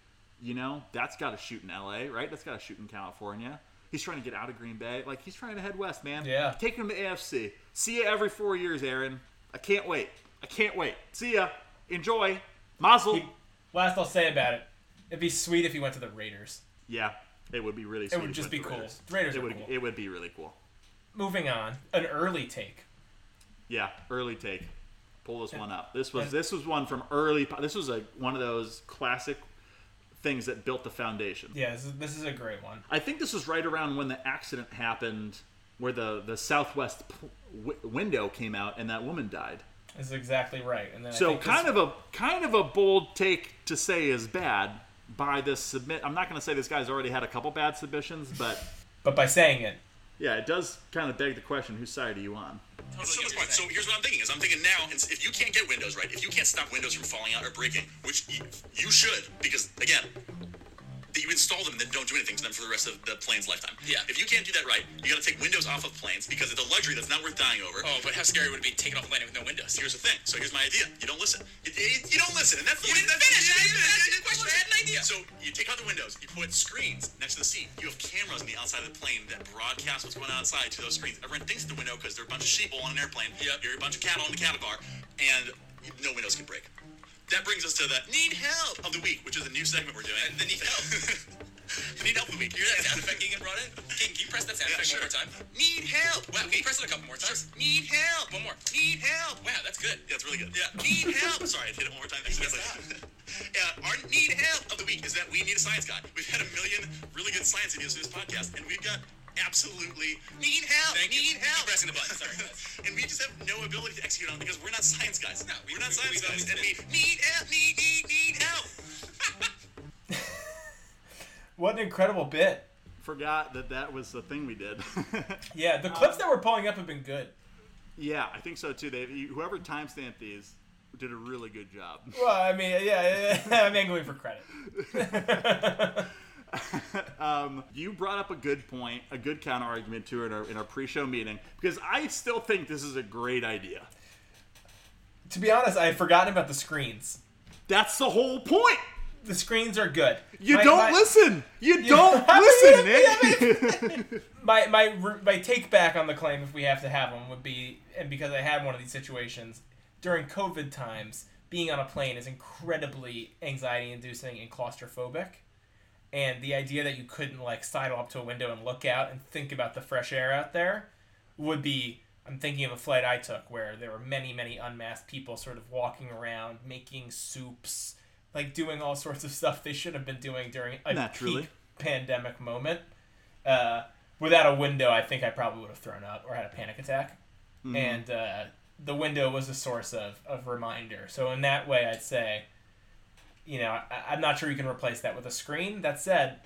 You know, that's got to shoot in L.A. Right? That's got to shoot in California. He's trying to get out of Green Bay. Like he's trying to head west, man. Yeah. Take him to AFC. See you every four years, Aaron. I can't wait. I can't wait. See ya. Enjoy. Mazel. He- Last I'll say about it, it'd be sweet if he went to the Raiders. Yeah, it would be really. Sweet It would just be cool. Raiders. Raiders it would. cool. It would be really cool. Moving on, an early take. Yeah, early take. Pull this one up. This was this was one from early. This was a one of those classic things that built the foundation. Yeah, this is, this is a great one. I think this was right around when the accident happened, where the the Southwest p- w- window came out and that woman died. This is exactly right. And then So kind this, of a kind of a bold take to say is bad by this submit. I'm not going to say this guy's already had a couple bad submissions, but but by saying it, yeah, it does kind of beg the question: whose side are you on? So, much fun. so here's what I'm thinking: is I'm thinking now, if you can't get windows right, if you can't stop windows from falling out or breaking, which you, you should, because again, that you install them and then don't do anything to them for the rest of the plane's lifetime. Yeah. If you can't do that right, you got to take windows off of planes because it's a luxury that's not worth dying over. Oh, but how scary would it be taking off a landing with no windows? Here's the thing. So here's my idea. You don't listen. You, you, you don't listen, and that's You the didn't that's, finish. I yeah, didn't yeah, ask yeah, you a question. I had an idea. So you take out the windows. You put screens next to the seat. You have cameras on the outside of the plane that broadcast what's going on outside to those screens. Everyone thinks the window because they're a bunch of sheeple on an airplane. Yep. You're a bunch of cattle in the cattle car, and no windows can break. That brings us to the need help of the week, which is a new segment we're doing. And the need help. the need help of the week. You hear that sound effect Keegan brought in? Keegan, can you press that sound Yeah, effect sure. one more time? Need help. Wow, can you press it a couple more times? Need help. One more. Need help. Wow, that's good. Yeah, it's really good. Yeah, need help. Sorry, I hit it one more time. accidentally. yeah, our need help of the week is that we need a science guy. We've had a million really good science ideas for this podcast, and we've got absolutely need help. Thank you. need Keep help. pressing the button. Sorry, guys. and we just have no ability to execute on it because we're not science guys. No, we- are not we- science we guys, and we need help. Need need need help. What an incredible bit. Forgot that that was the thing we did. Yeah, the clips that we're pulling up have been good. yeah, I think so too. They whoever timestamped these did a really good job. Well, I mean, yeah, yeah, I'm angling for credit. um, you brought up a good point, a good counter argument to it in our, in our pre-show meeting because I still think this is a great idea. to be honest, I had forgotten about the screens. That's the whole point. The screens are good. You My- don't my- listen. You You- don't listen, Nick. My my my take back on the claim, if we have to have one, would be, and because I had one of these situations during COVID times, being on a plane is incredibly anxiety-inducing and claustrophobic. And the idea that you couldn't like sidle up to a window and look out and think about the fresh air out there would be. I'm thinking of a flight I took where there were many, many unmasked people sort of walking around, making soups, like doing all sorts of stuff they should have been doing during a Naturally. peak pandemic moment. Uh, without a window, I think I probably would have thrown up or had a panic attack. And uh, the window was a source of, of reminder. So in that way, I'd say, you know, I, I'm not sure you can replace that with a screen. That said,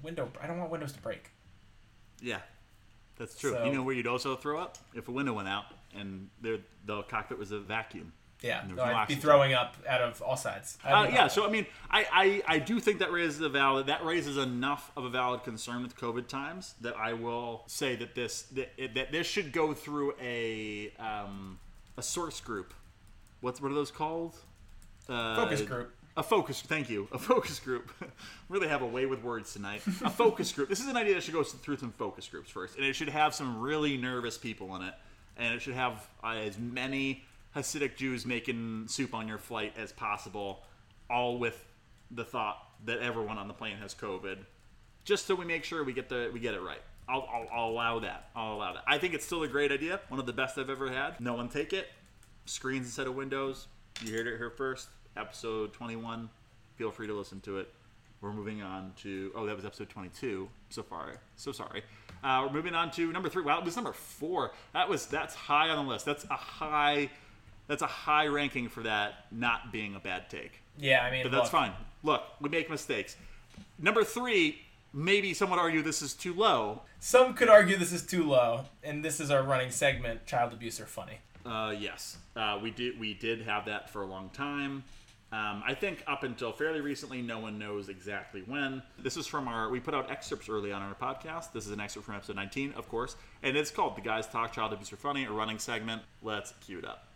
window. I don't want windows to break. yeah, that's true. So- you know where you'd also throw up if a window went out and there the cockpit was a vacuum. Yeah, no, I'd be throwing up out of all sides. I'd Uh, yeah, so I mean, I, I, I do think that raises a valid that raises enough of a valid concern with COVID times that I will say that this that, that this should go through a um, a source group. What's what are those called? Uh, Focus group. A focus. Thank you. A focus group. really have a way with words tonight. A focus group. This is an idea that should go through some focus groups first, and it should have some really nervous people in it, and it should have uh, as many Hasidic Jews making soup on your flight as possible, all with the thought that everyone on the plane has COVID, just so we make sure we get the we get it right. I'll, I'll, I'll allow that. I'll allow that. I think it's still a great idea. One of the best I've ever had. No one take it. Screens instead of windows. You heard it here first. Episode 21. Feel free to listen to it. We're moving on to oh that was episode 22 so far. So sorry. Uh, we're moving on to number three. Wow, it was number four. That was that's high on the list. That's a high. That's a high ranking for that not being a bad take. yeah, I mean, But that's look, fine. Look, we make mistakes. Number three, maybe some would argue this is too low. Some could argue this is too low, and this is our running segment. Child abuse are funny. Uh, yes, uh, we did. We did have that for a long time. Um, I think up until fairly recently, no one knows exactly when. This is from our. We put out excerpts early on in our podcast. This is an excerpt from episode 19, of course, and it's called "The Guys Talk Child Abuse Are Funny," a running segment. Let's cue it up.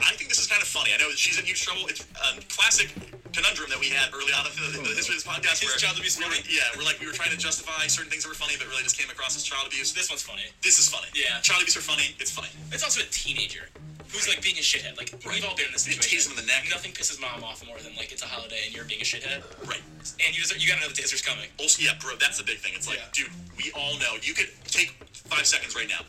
I think this is kind of funny. I know that she's in huge trouble. It's a classic conundrum that we had early on in the, the history of this podcast. Is where child abuse we were? Yeah, we're like we were trying to justify certain things that were funny, but really just came across as child abuse. This one's funny. This is funny. Yeah. child abuse are funny. It's funny. It's also a teenager who's like being a shithead. Like Right. we've all been in this situation. in the neck. Nothing pisses mom off more than like it's a holiday and you're being a shithead. Right. And you just you gotta know the taser's coming. Also, yeah, bro, that's the big thing. It's like, Yeah. dude, we all know. You could take five seconds right now.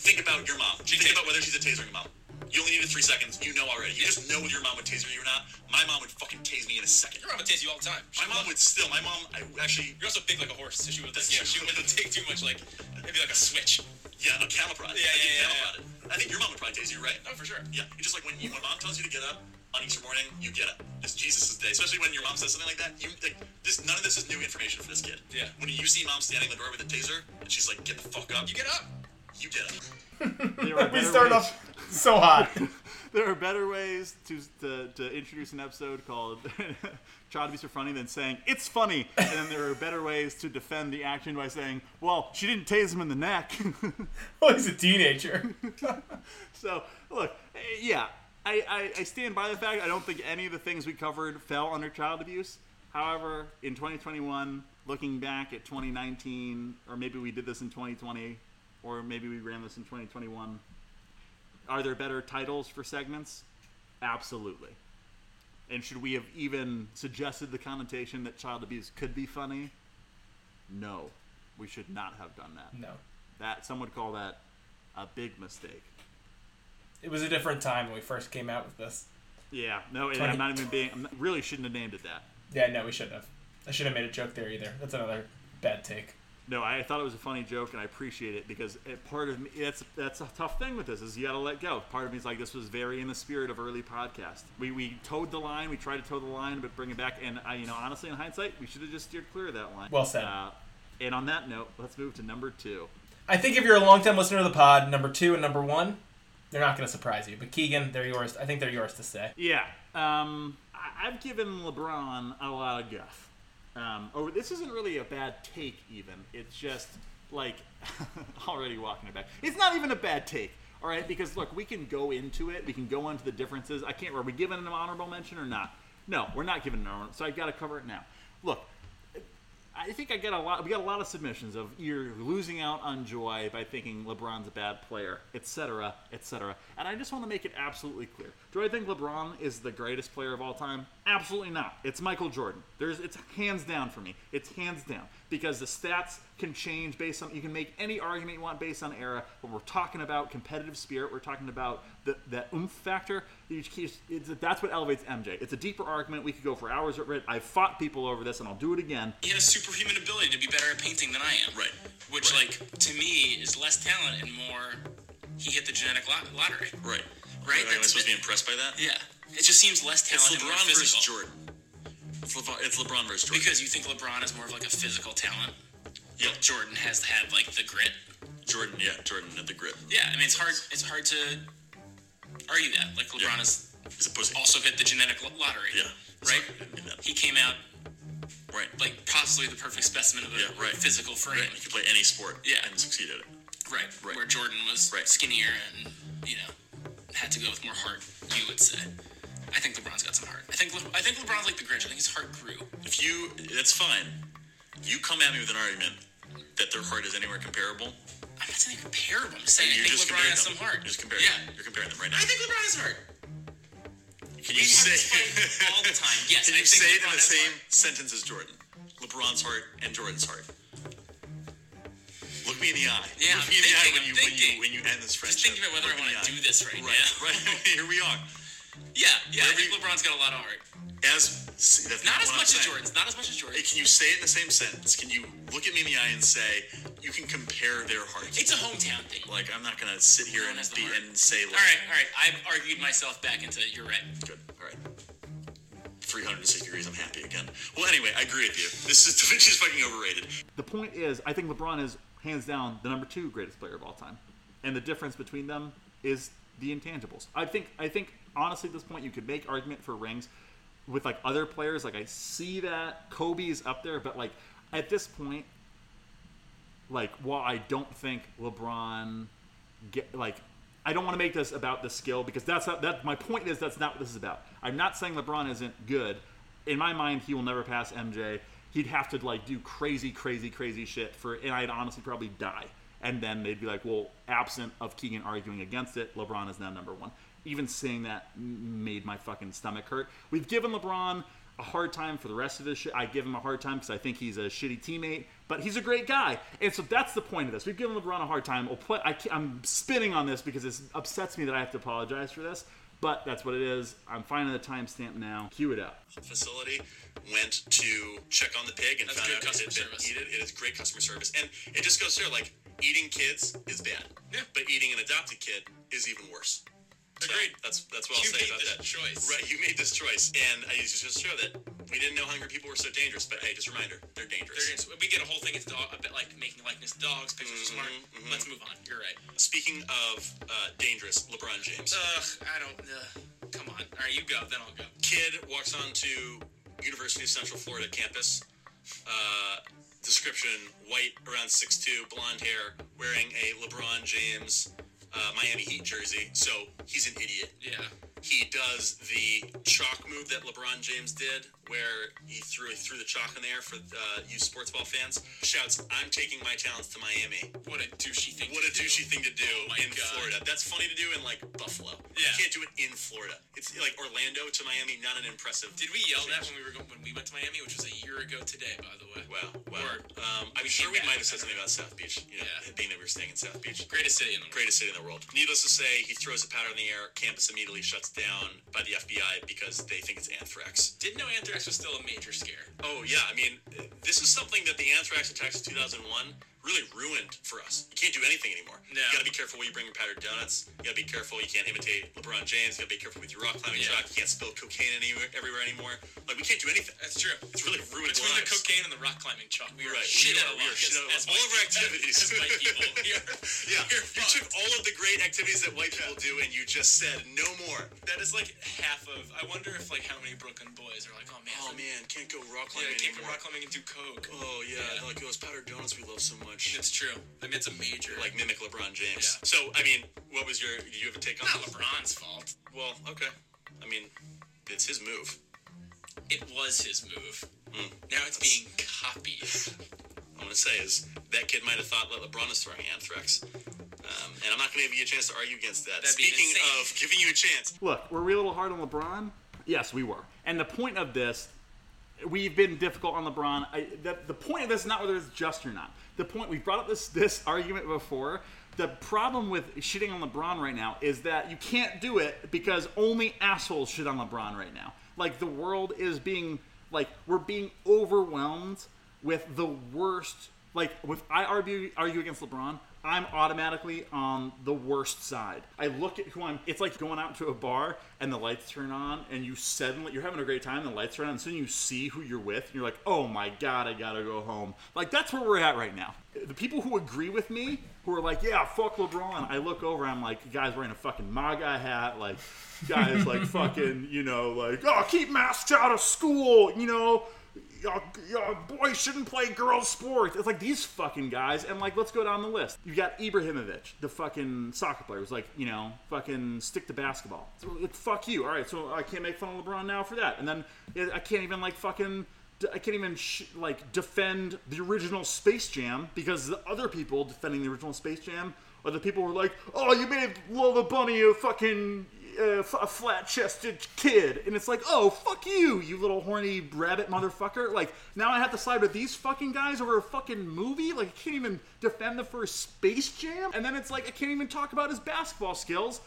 Think about your mom. She Think tased about whether she's a tasering mom. You only needed three seconds. You know already. You just know whether your mom would taser you or not. My mom would fucking tase me in a second. Your mom would tase you all the time. She My mom would still. My mom, I actually, You're also big like a horse, so she would. That's yeah, she wouldn't take too much. Like it'd be like a switch. yeah, a camel prod. Yeah, I think yeah, yeah, yeah. I think your mom would probably tase you, right? No, for sure. Yeah, it's just like when you, when mom tells you to get up on Easter morning, you get up. It's Jesus' day, especially when your mom says something like that. You like this. None of this is new information for this kid. Yeah. When you see mom standing in the door with a taser, and she's like, "Get the fuck up," You get up. you get up. There are We start ways. off so hot. there are better ways to, to, to introduce an episode called Child Abuse are Funny than saying it's funny. And then there are better ways to defend the action by saying, well, she didn't tase him in the neck. well, he's a teenager. so, look, yeah, I, I, I stand by the fact I don't think any of the things we covered fell under child abuse. However, in 2021, looking back at 2019, or maybe we did this in 2020, or maybe we ran this in 2021, are there better titles for segments? Absolutely. And should we have even suggested the connotation that child abuse could be funny? No, we should not have done that. No. That some would call that a big mistake. It was a different time when we first came out with this. Yeah, no, and 20 I'm not even being. I really shouldn't have named it that. Yeah, no, we shouldn't have. I should have made a joke there either. That's another bad take. No, I thought it was a funny joke, and I appreciate it because it, part of me that's that's a tough thing with this is you got to let go. Part of me is like this was very in the spirit of early podcast. We we towed the line, we tried to tow the line, but bring it back. And I, you know, honestly, in hindsight, we should have just steered clear of that line. Well said. Uh, and on that note, let's move to number two. I think if you're a long time listener to the pod, number two and number one, they're not going to surprise you. But Keegan, they're yours. I think they're yours to say. Yeah, um, I, I've given LeBron a lot of guff. Um, oh, this isn't really a bad take, even. It's just like already walking it back. It's not even a bad take, all right? Because look, we can go into it. We can go into the differences. I can't. Are we giving an honorable mention or not? No, we're not giving an honorable. So I got to cover it now. Look, I think I get a lot. We got a lot of submissions of you're losing out on joy by thinking LeBron's a bad player, etc., etc. And I just want to make it absolutely clear: Do I think LeBron is the greatest player of all time? Absolutely not. It's Michael Jordan. There's, it's hands down for me. It's hands down because the stats can change based on. You can make any argument you want based on era. When we're talking about competitive spirit, we're talking about the that oomph factor. It's, that's what elevates MJ. It's a deeper argument. We could go for hours. over it. I've fought people over this, and I'll do it again. He has superhuman ability to be better at painting than I am. Right. Which, like, to me, is less talent and more. He hit the genetic lot- lottery. Right. Right, Am I supposed to be impressed by that? Yeah. It just seems less talented. It's LeBron versus. Jordan. It's LeBron, it's LeBron versus Jordan. Because you think LeBron is more of like a physical talent. yeah, Jordan has had like the grit. Jordan, yeah, Jordan at the grit. Yeah, I mean it's hard. It's hard to argue that. Like LeBron Yeah. has As opposed to also hit the genetic lo- lottery. Yeah. Right. He came out Right. like possibly the perfect specimen of a Yeah, right. physical frame. Right. You could play any sport Yeah. and succeed at it. Right. Right. Where Jordan was Right. skinnier and you know had to go with more heart. You would say. I think LeBron's got some heart. I think Le- I think LeBron's like the Grinch. I think his heart grew. If you, that's fine. You come at me with an argument that their heart is anywhere comparable. I'm not saying comparable. I'm saying You're I think just LeBron comparing has them. some heart. You're just comparing Yeah. them. You're comparing them right now. I think LeBron has heart. Can We you have say? fight all the time. Yes, Can I you think say it in LeBron the has same heart. sentence as Jordan? LeBron's heart and Jordan's heart. Look me in the eye. Yeah, Look I'm me in the eye thinking, when I'm you when you thinking. when you end this friendship. Just thinking about whether Look I me in want the to eye. do this right, Right, now. right. Here we are. Yeah, yeah. I think you- LeBron's got a lot of heart. As see, that's Not as what I'm much as saying. Jordan's. Not as much as Jordan. Hey, Can you say it in the same sentence? Can you look at me in the eye and say you can compare their hearts? It's a hometown thing. like I'm not gonna sit here and Everyone has the be heart. and say like, All right, all right. I've argued myself back into you're right. good, all right. 360 degrees. I'm happy again. Well, anyway, I agree with you. This is Da Vinci's fucking overrated. The point is, I think LeBron is hands down the number two greatest player of all time, and the difference between them is the intangibles. I think, I think honestly, at this point, you could make argument for rings with like other players. Like I see that Kobe is up there, but like at this point, like while I don't think LeBron get like. I don't want to make this about the skill because that's not, that. My point is that's not what this is about. I'm not saying LeBron isn't good. In my mind, he will never pass MJ. He'd have to like do crazy, crazy, crazy shit for, and I'd honestly probably die. And then they'd be like, well, absent of Keegan arguing against it, LeBron is now number one. Even saying that made my fucking stomach hurt. We've given LeBron a hard time for the rest of his shit. I give him a hard time because I think he's a shitty teammate, but he's a great guy. And so that's the point of this. We've given LeBron a hard time. We'll put, I, I'm spinning on this because it upsets me that I have to apologize for this, but that's what it is. I'm finding the timestamp now. Cue it up. facility went to check on the pig and That's found out customer it didn't service. eat it. It is great customer service, and it just goes there like eating kids is bad, Yeah. but eating an adopted kid is even worse. So Agreed. That's that's what I'll You say made about this that. choice. Right, you made this choice, and I just just show that we didn't know hungry people were so dangerous. But hey, just a reminder, they're dangerous. They're just, we get a whole thing. It's dog, a bit like making likeness to dogs. Pictures are smart. Mm-hmm, Let's move on. You're right. Speaking of uh, dangerous, LeBron James. Ugh, I don't. Uh, come on. All right, you go. Then I'll go. Kid walks onto University of Central Florida campus. Uh, description: white, around 6'2", blonde hair, wearing a LeBron James uh, Miami Heat jersey. So he's an idiot. Yeah. He does the chalk move that LeBron James did, where he threw he threw the chalk in the air for uh, you sports ball fans. Shouts, "I'm taking my talents to Miami." What a douchey thing. What to a do. douchey thing to do Oh in God. Florida. That's funny to do in like Buffalo. Yeah, You can't do it in Florida. It's like Orlando to Miami, not an impressive. Did we yell that when we were go- when we went to Miami, which was a year ago today, by the way? Well, well, Or um, I'm sure we might have said something don't about South Beach. You know, Yeah. being that we were staying in South Beach. Greatest city in the world. Greatest city in the world. Needless to say, he throws a powder in the air. Campus immediately shuts down by the FBI because they think it's anthrax. Didn't know anthrax was still a major scare. Oh yeah, I mean, this is something that the anthrax attacks of 2001 really ruined for us. You can't do anything anymore. No. You gotta be careful where you bring your powdered donuts. You gotta be careful. You can't imitate LeBron James. You gotta be careful with your rock climbing Yeah. chalk. You can't spill cocaine anywhere, everywhere anymore. Like we can't do anything. That's true. It's really ruined Between the cocaine and the rock climbing chalk, we are Right, shit we out are- of we luck are shit as- out of as luck. All of our activities. As white people, are, Yeah, you took all of the great activities that white people do, and you just said no more. That is like half of. I wonder if like how many Brooklyn boys are like, oh man, Oh man, can't go rock yeah, climbing I can't go rock climbing and do coke. Oh yeah, Yeah. like those powdered donuts we love so much. It's true. I mean, it's a major. like mimic LeBron James. Yeah. So I mean, what was your? Did you have a take on not this? LeBron's fault. Well, okay. I mean, it's his move. It was his move. Hmm. Now it's being copied. I'm gonna say is that kid might have thought that LeBron is throwing anthrax. Um, and I'm not gonna give you a chance to argue against that. That'd Speaking of giving you a chance, Look, were we a little hard on LeBron? Yes, we were. And the point of this, we've been difficult on LeBron. I, the, the point of this is not whether it's just or not. The point we brought up this this argument before. The problem with shitting on LeBron right now is that you can't do it because only assholes shit on LeBron right now. Like the world is being like we're being overwhelmed with the worst. Like if I argue argue against LeBron, I'm automatically on the worst side. I look at who I'm. It's like going out to a bar and the lights turn on, and you suddenly you're having a great time. And the lights turn on, and soon you see who you're with, and you're like, "Oh my god, I gotta go home." Like that's where we're at right now. The people who agree with me, who are like, "Yeah, fuck LeBron," I look over, I'm like, "Guys wearing a fucking MAGA hat, like guys like fucking, you know, like, oh, keep masks out of school, you know." Y'all, y'all boys shouldn't play girls' sports. It's like these fucking guys, and like, let's go down the list. You got Ibrahimovic, the fucking soccer player, who's like, you know, fucking stick to basketball. So, like, fuck you. All right, so I can't make fun of LeBron now for that, and then I can't even like fucking. I can't even sh- like defend the original Space Jam because the other people defending the original Space Jam are the people who are like, "Oh, you made Lola Bunny a fucking uh, a flat-chested kid," and it's like, "Oh, fuck you, you little horny rabbit motherfucker!" Like now I have to side with these fucking guys over a fucking movie. Like I can't even defend the first Space Jam, and then it's like I can't even talk about his basketball skills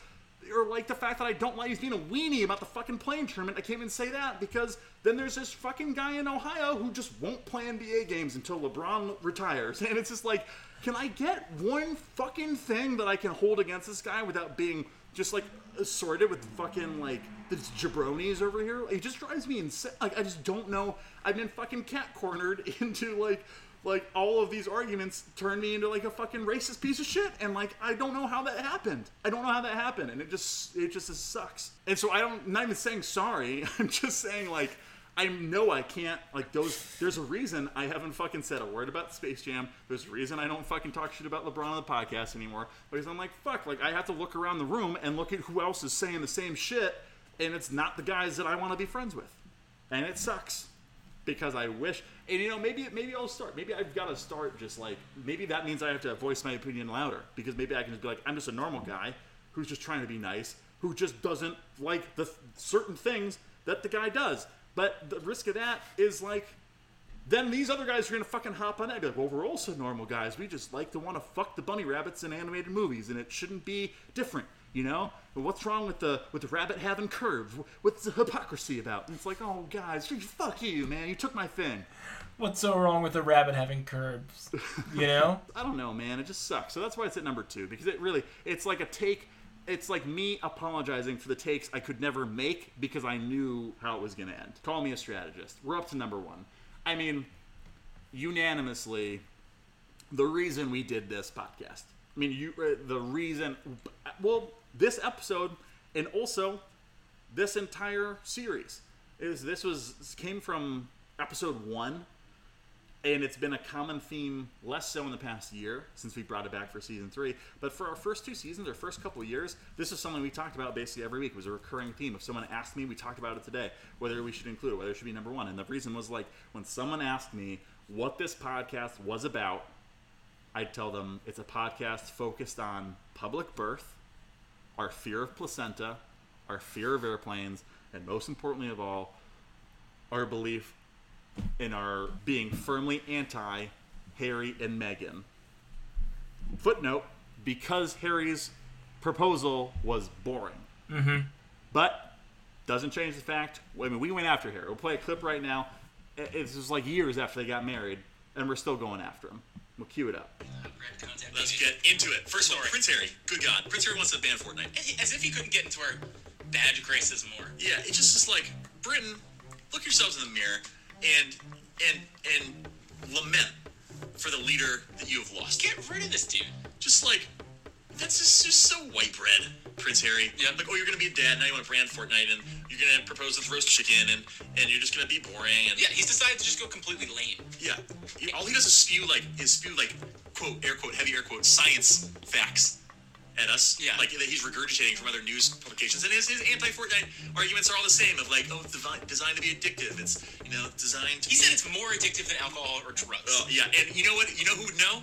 or like the fact that I don't like he's being a weenie about the fucking play-in tournament. I can't even say that because then there's this fucking guy in Ohio who just won't play NBA games until LeBron retires. And it's just like, can I get one fucking thing that I can hold against this guy without being just like assorted with fucking like these jabronis over here? It just drives me insane. Like I just don't know. I've been fucking cat cornered into like like all of these arguments turn me into like a fucking racist piece of shit and like i don't know how that happened i don't know how that happened and it just it just sucks and so i don't I'm not even saying sorry i'm just saying like i know i can't like those there's a reason i haven't fucking said a word about space jam there's a reason i don't fucking talk shit about lebron on the podcast anymore because i'm like fuck like i have to look around the room and look at who else is saying the same shit and it's not the guys that i want to be friends with and it sucks because I wish, and you know, maybe maybe I'll start. Maybe I've got to start just like maybe that means I have to voice my opinion louder because maybe I can just be like, I'm just a normal guy who's just trying to be nice, who just doesn't like the th- certain things that the guy does. But the risk of that is like, then these other guys are gonna fucking hop on that. Be like, well, we're also normal guys. We just like to want to fuck the bunny rabbits in animated movies, and it shouldn't be different. You know, what's wrong with the with the rabbit having curves? What's the hypocrisy about? And it's like, oh, guys, fuck you, man. You took my thing. What's so wrong with a rabbit having curves? You know? I don't know, man. It just sucks. So that's why it's at number two because it really it's like a take it's like me apologizing for the takes I could never make because I knew how it was going to end. Call me a strategist. We're up to number one. I mean, unanimously, the reason we did this podcast. I mean, you uh, the reason. Well, this episode and also this entire series is this was came from episode one and it's been a common theme less so in the past year since we brought it back for season three but for our first two seasons our first couple years this is something we talked about basically every week. It was a recurring theme. If someone asked me we talked about it today whether we should include it whether it should be number one. And the reason was like when someone asked me what this podcast was about i'd tell them it's a podcast focused on public birth our fear of placenta our fear of airplanes and most importantly of all our belief in our being firmly anti Harry and Meghan. Footnote: Because Harry's proposal was boring. Mm-hmm. But doesn't change the fact. I mean, we went after Harry. We'll play a clip right now. It- It's just like years after they got married, and we're still going after him. We'll cue it up. Let's get into it. First of all, Prince Harry. Good God, Prince Harry wants to ban Fortnite. As if he couldn't get into our bad graces more. Yeah, it's just is like Britain. Look yourselves in the mirror and and and lament for the leader that you have lost. Get rid of this dude. Just like that's just, just so white bread, Prince Harry. Yeah. Like, oh, you're gonna be a dad now. You want to brand Fortnite, and you're gonna propose with roast chicken, and and you're just gonna be boring. And Yeah, he's decided to just go completely lame. yeah, all he does is spew like is spew like quote air quote heavy air quote science facts at us. Yeah. like that he's regurgitating from other news publications, and his, his anti-Fortnite arguments are all the same. Of like, oh, it's devi- designed to be addictive. It's you know designed. To He be- said it's more addictive than alcohol or drugs. Oh, yeah, and you know what? You know who would know?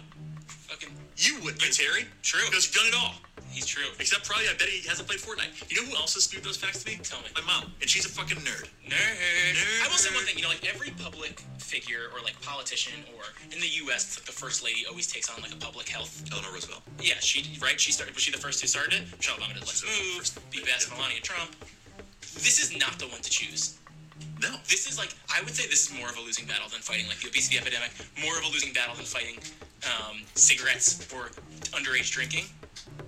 Fucking, You would, Prince Harry. True. Because you've done it all. he's true. Except probably, I bet he hasn't played Fortnite. You know who else has spewed those facts to me? Tell me. My mom, and she's a fucking nerd. Nerd. Nerd. Say one thing. You know, like every public figure or like politician, or in the U.S., it's like the first lady always takes on like a public health. Eleanor Roosevelt. Yeah, she right. She started. Was she the first who started it? Michelle Obama did. Let's move. first- Be best. Melania Trump. This is not the one to choose. No. This is like I would say this is more of a losing battle than fighting like the obesity epidemic. More of a losing battle than fighting um, cigarettes or underage drinking.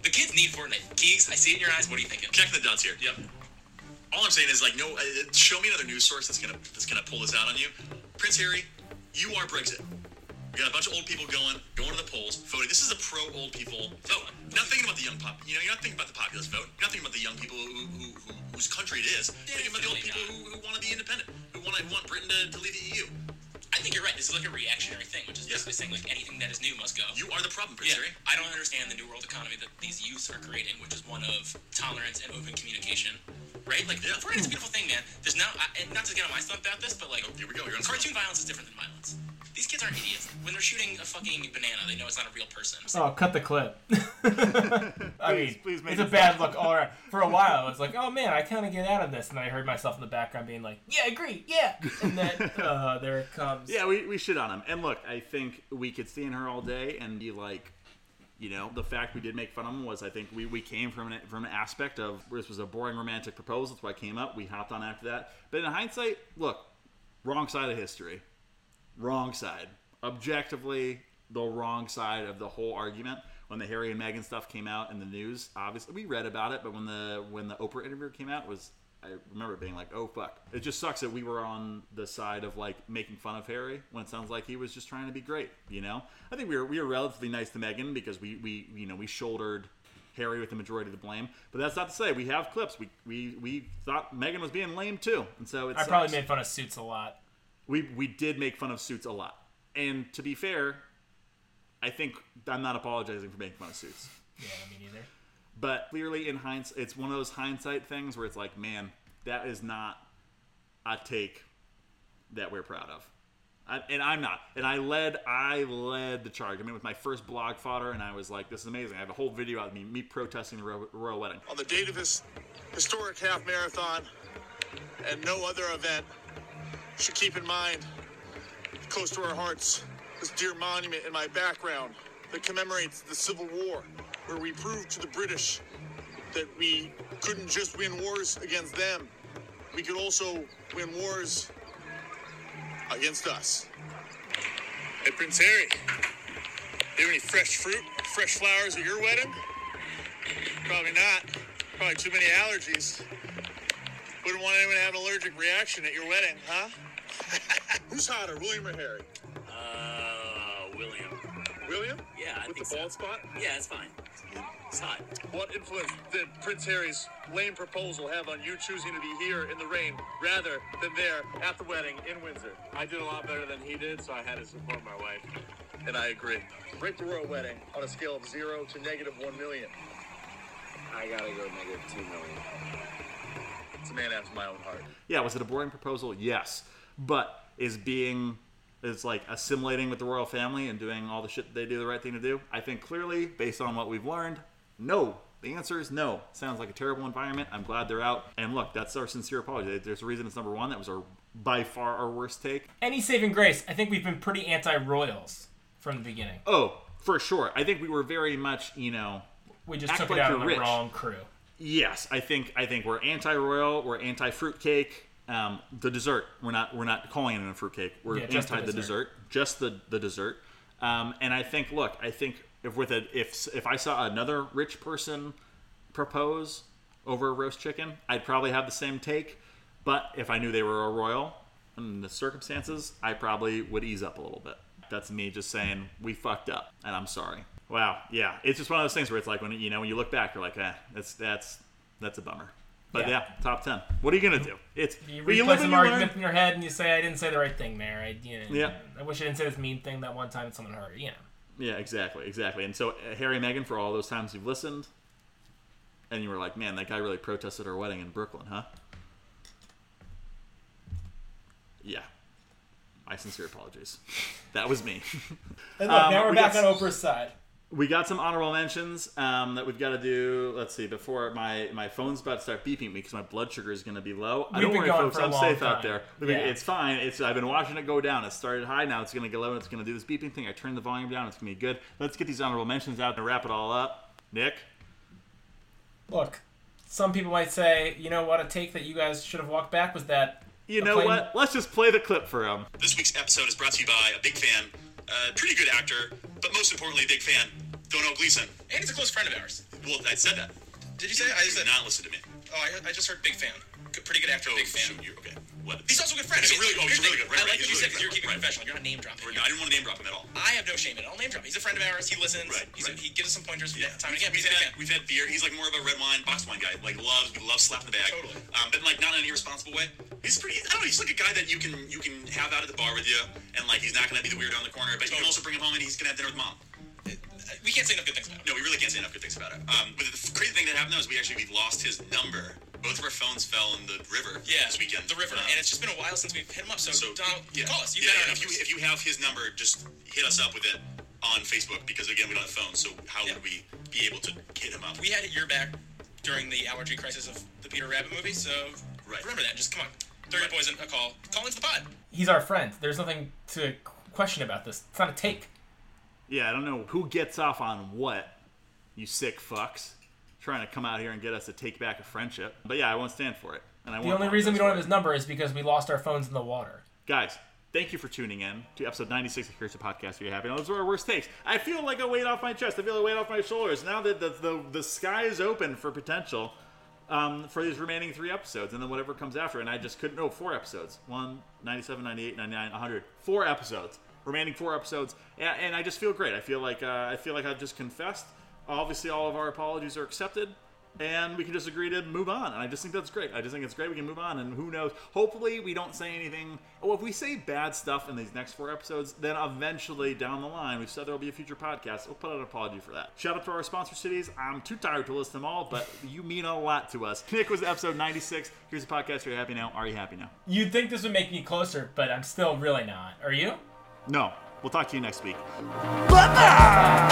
The kids need Fortnite. Keegs, I see it in your eyes. What are you thinking? Check the dots here. Yep. All I'm saying is like, no. Uh, show me another news source that's gonna that's gonna pull this out on you. Prince Harry, you are Brexit. We got a bunch of old people going, going to the polls, voting. This is a pro old people vote. Not thinking about the young pop. You know, you're not thinking about the populist vote. You're not thinking about the young people who, who, who whose country it is. thinking about the old people who, who want to be independent, who want to want Britain to, to leave the EU. I think you're right. This is like a reactionary thing, which is Yeah. basically saying like anything that is new must go. You are the problem, Prince yeah. I don't understand the new world economy that these youths are creating, which is one of tolerance and open communication. Right? Like, Yeah. Fortnite's a beautiful thing, man. There's now, I, and not to get on my stuff about this, but like, Oh, here we go. Cartoon violence is different than violence. These kids aren't idiots. When they're shooting a fucking banana, they know it's not a real person. Oh, cut the clip. I mean, please make it's a bad look all around. For a while, I was like, oh man, I kind of get out of this. And I heard myself in the background being like, yeah, I agree, yeah. And then, uh, there it comes. Yeah, we, we shit on him. And look, I think we could stand her all day and be like, you know, the fact we did make fun of him was I think we, we came from an, from an aspect of this was a boring romantic proposal. That's why I came up. We hopped on after that. But in hindsight, look, wrong side of history. Wrong side. Objectively, the wrong side of the whole argument. When the Harry and Meghan stuff came out in the news, obviously we read about it, but when the when the Oprah interview came out, it was I remember being like, "Oh fuck!" It just sucks that we were on the side of like making fun of Harry when it sounds like he was just trying to be great. You know, I think we were we were relatively nice to Meghan because we we you know we shouldered Harry with the majority of the blame. But that's not to say we have clips. We we we thought Meghan was being lame too, and so it's I probably made fun of suits a lot. We we did make fun of suits a lot. And to be fair, I think I'm not apologizing for making fun of suits. Yeah, me neither. But clearly, in hindsight, it's one of those hindsight things where it's like, man, that is not a take that we're proud of. I, and I'm not. And I led, I led the charge. I mean, with my first blog fodder, and I was like, "This is amazing." I have a whole video of me, me protesting the royal, royal wedding. on the date of this historic half marathon and no other event should keep in mind close to our hearts this dear monument in my background that commemorates the Civil War, where we proved to the British that we couldn't just win wars against them, we could also win wars against us. Hey, Prince Harry, do you have any fresh fruit, fresh flowers at your wedding? Probably not. Probably too many allergies. Wouldn't want anyone to have an allergic reaction at your wedding, huh? Who's hotter, William or Harry? Uh, William. William? Yeah, I With think the so. bald spot? Yeah, it's fine. It's hot. What influence did Prince Harry's lame proposal have on you choosing to be here in the rain rather than there at the wedding in Windsor? I did a lot better than he did, so I had to support my wife. And I agree. Rate the royal wedding on a scale of zero to negative one million. I gotta go negative two million. It's a man after my own heart. Yeah, was it a boring proposal? Yes. But is being is like assimilating with the royal family and doing all the shit that they do the right thing to do? I think clearly, based on what we've learned, no. The answer is no. Sounds like a terrible environment. I'm glad they're out. And look, that's our sincere apology. There's a reason it's number one. That was our by far our worst take. Any saving grace, I think we've been pretty anti-royals from the beginning. Oh, for sure. I think we were very much, you know, We just took like it out on the rich. wrong crew. Yes, I think I think we're anti-royal. We're anti-fruitcake. Um, the dessert. We're not. We're not calling it a fruitcake. We're Yeah, anti the dessert. dessert. Just the the dessert. Um, and I think. Look, I think if with a if if I saw another rich person propose over a roast chicken, I'd probably have the same take. But if I knew they were a royal in the circumstances, I probably would ease up a little bit. That's me just saying we fucked up, and I'm sorry. Wow, yeah, it's just one of those things where it's like when you know when you look back, you're like, eh, that's that's that's a bummer. But Yeah. yeah, top ten. What are you gonna do? It's You you live some you learn. in your head and you say, I didn't say the right thing, Mayor. I, you know, Yeah. I wish I didn't say this mean thing that one time and someone heard. You know. Yeah, exactly, exactly. And so uh, Harry and Meghan, for all those times you've listened, and you were like, man, that guy really protested our wedding in Brooklyn, huh? Yeah. My sincere apologies. That was me. And look, Um, now we're we back got on Oprah's side. We got some honorable mentions um, that we've got to do. Let's see. Before my my phone's about to start beeping me because my blood sugar is going to be low. I We've don't been worry, going folks. for a I'm long safe out there. Yeah. It's fine. It's I've been watching it go down. It started high. Now it's going to get low. It's going to do this beeping thing. I turned the volume down. It's going to be good. Let's get these honorable mentions out and wrap it all up. Nick. Look, some people might say, you know what, a take that you guys should have walked back was that. You know plain- what? Let's just play the clip for him. This week's episode is brought to you by a big fan, a pretty good actor, but most importantly, a big fan, Domhnall Gleeson. And he's a close friend of ours. Well, I said that. Did you say? I said. did not listen to me. Oh, I, I just heard big fan. Good, pretty good actor, Oh, big fan. shoot, you okay? What? He's also a good friend. He's I mean, really, oh, he's really good. Right, I like right, what you said because you're keeping it Right. professional. You're not name dropping. No, I didn't want to name drop him at all. I have no shame in it. I'll name drop. He's a friend of ours. He listens. Right, He's right. he gives us some pointers Yeah, time and again. we've a had we've had beer. He's like more of a red wine, box wine guy. Like loves loves slap in the bag. Totally. Um, but like not in an irresponsible way. He's pretty. I don't know. He's like a guy that you can you can have out at the bar with you, and like he's not gonna be the weirdo on the corner, but you can also bring him home and he's gonna have dinner with mom. We can't say enough good things about him. No, we really can't say enough good things about it. Um, but the crazy thing that happened though is we actually we lost his number. Both of our phones fell in the river Yeah, this weekend. The river, Um, and it's just been a while since we've hit him up. So, So Domhnall, yeah. call us. You've yeah, got yeah, if you if you have his number, just hit us up with it on Facebook because again we don't have phones. So how Yeah. would we be able to hit him up? we had it your back during the allergy crisis of the Peter Rabbit movie. So Right. remember that. Just come on. Throw your poison a call. Call into the pod. He's our friend. There's nothing to question about this. It's not a take. Yeah, I don't know who gets off on what. You sick fucks, trying to come out here and get us to take back a friendship. But yeah, I won't stand for it. And I The won't The only reason we don't have his number is because we lost our phones in the water. Guys, thank you for tuning in to episode 96 of Here's the Podcast Are You Happy? Now, those are our worst takes. I feel like a weight off my chest. I feel a weight off my shoulders. Now that the, the, the sky is open for potential um, for these remaining three episodes and then whatever comes after. And I just couldn't know four episodes 1, 97, 98, 99, 100. Four episodes. Remaining four episodes. And, and I just feel great. I feel like uh, I feel like I've just confessed. Obviously, all of our apologies are accepted and we can just agree to move on. And I just think that's great. I just think it's great. We can move on, and who knows? Hopefully, we don't say anything. Well, if we say bad stuff in these next four episodes, then eventually down the line, we've said there will be a future podcast. We'll put out an apology for that. Shout out to our sponsor cities. I'm too tired to list them all, but you mean a lot to us. Nick was episode 96. Here's the podcast. Are you happy now? Are you happy now? You'd think this would make me closer, but I'm still really not. Are you? No. We'll talk to you next week. Bye-bye!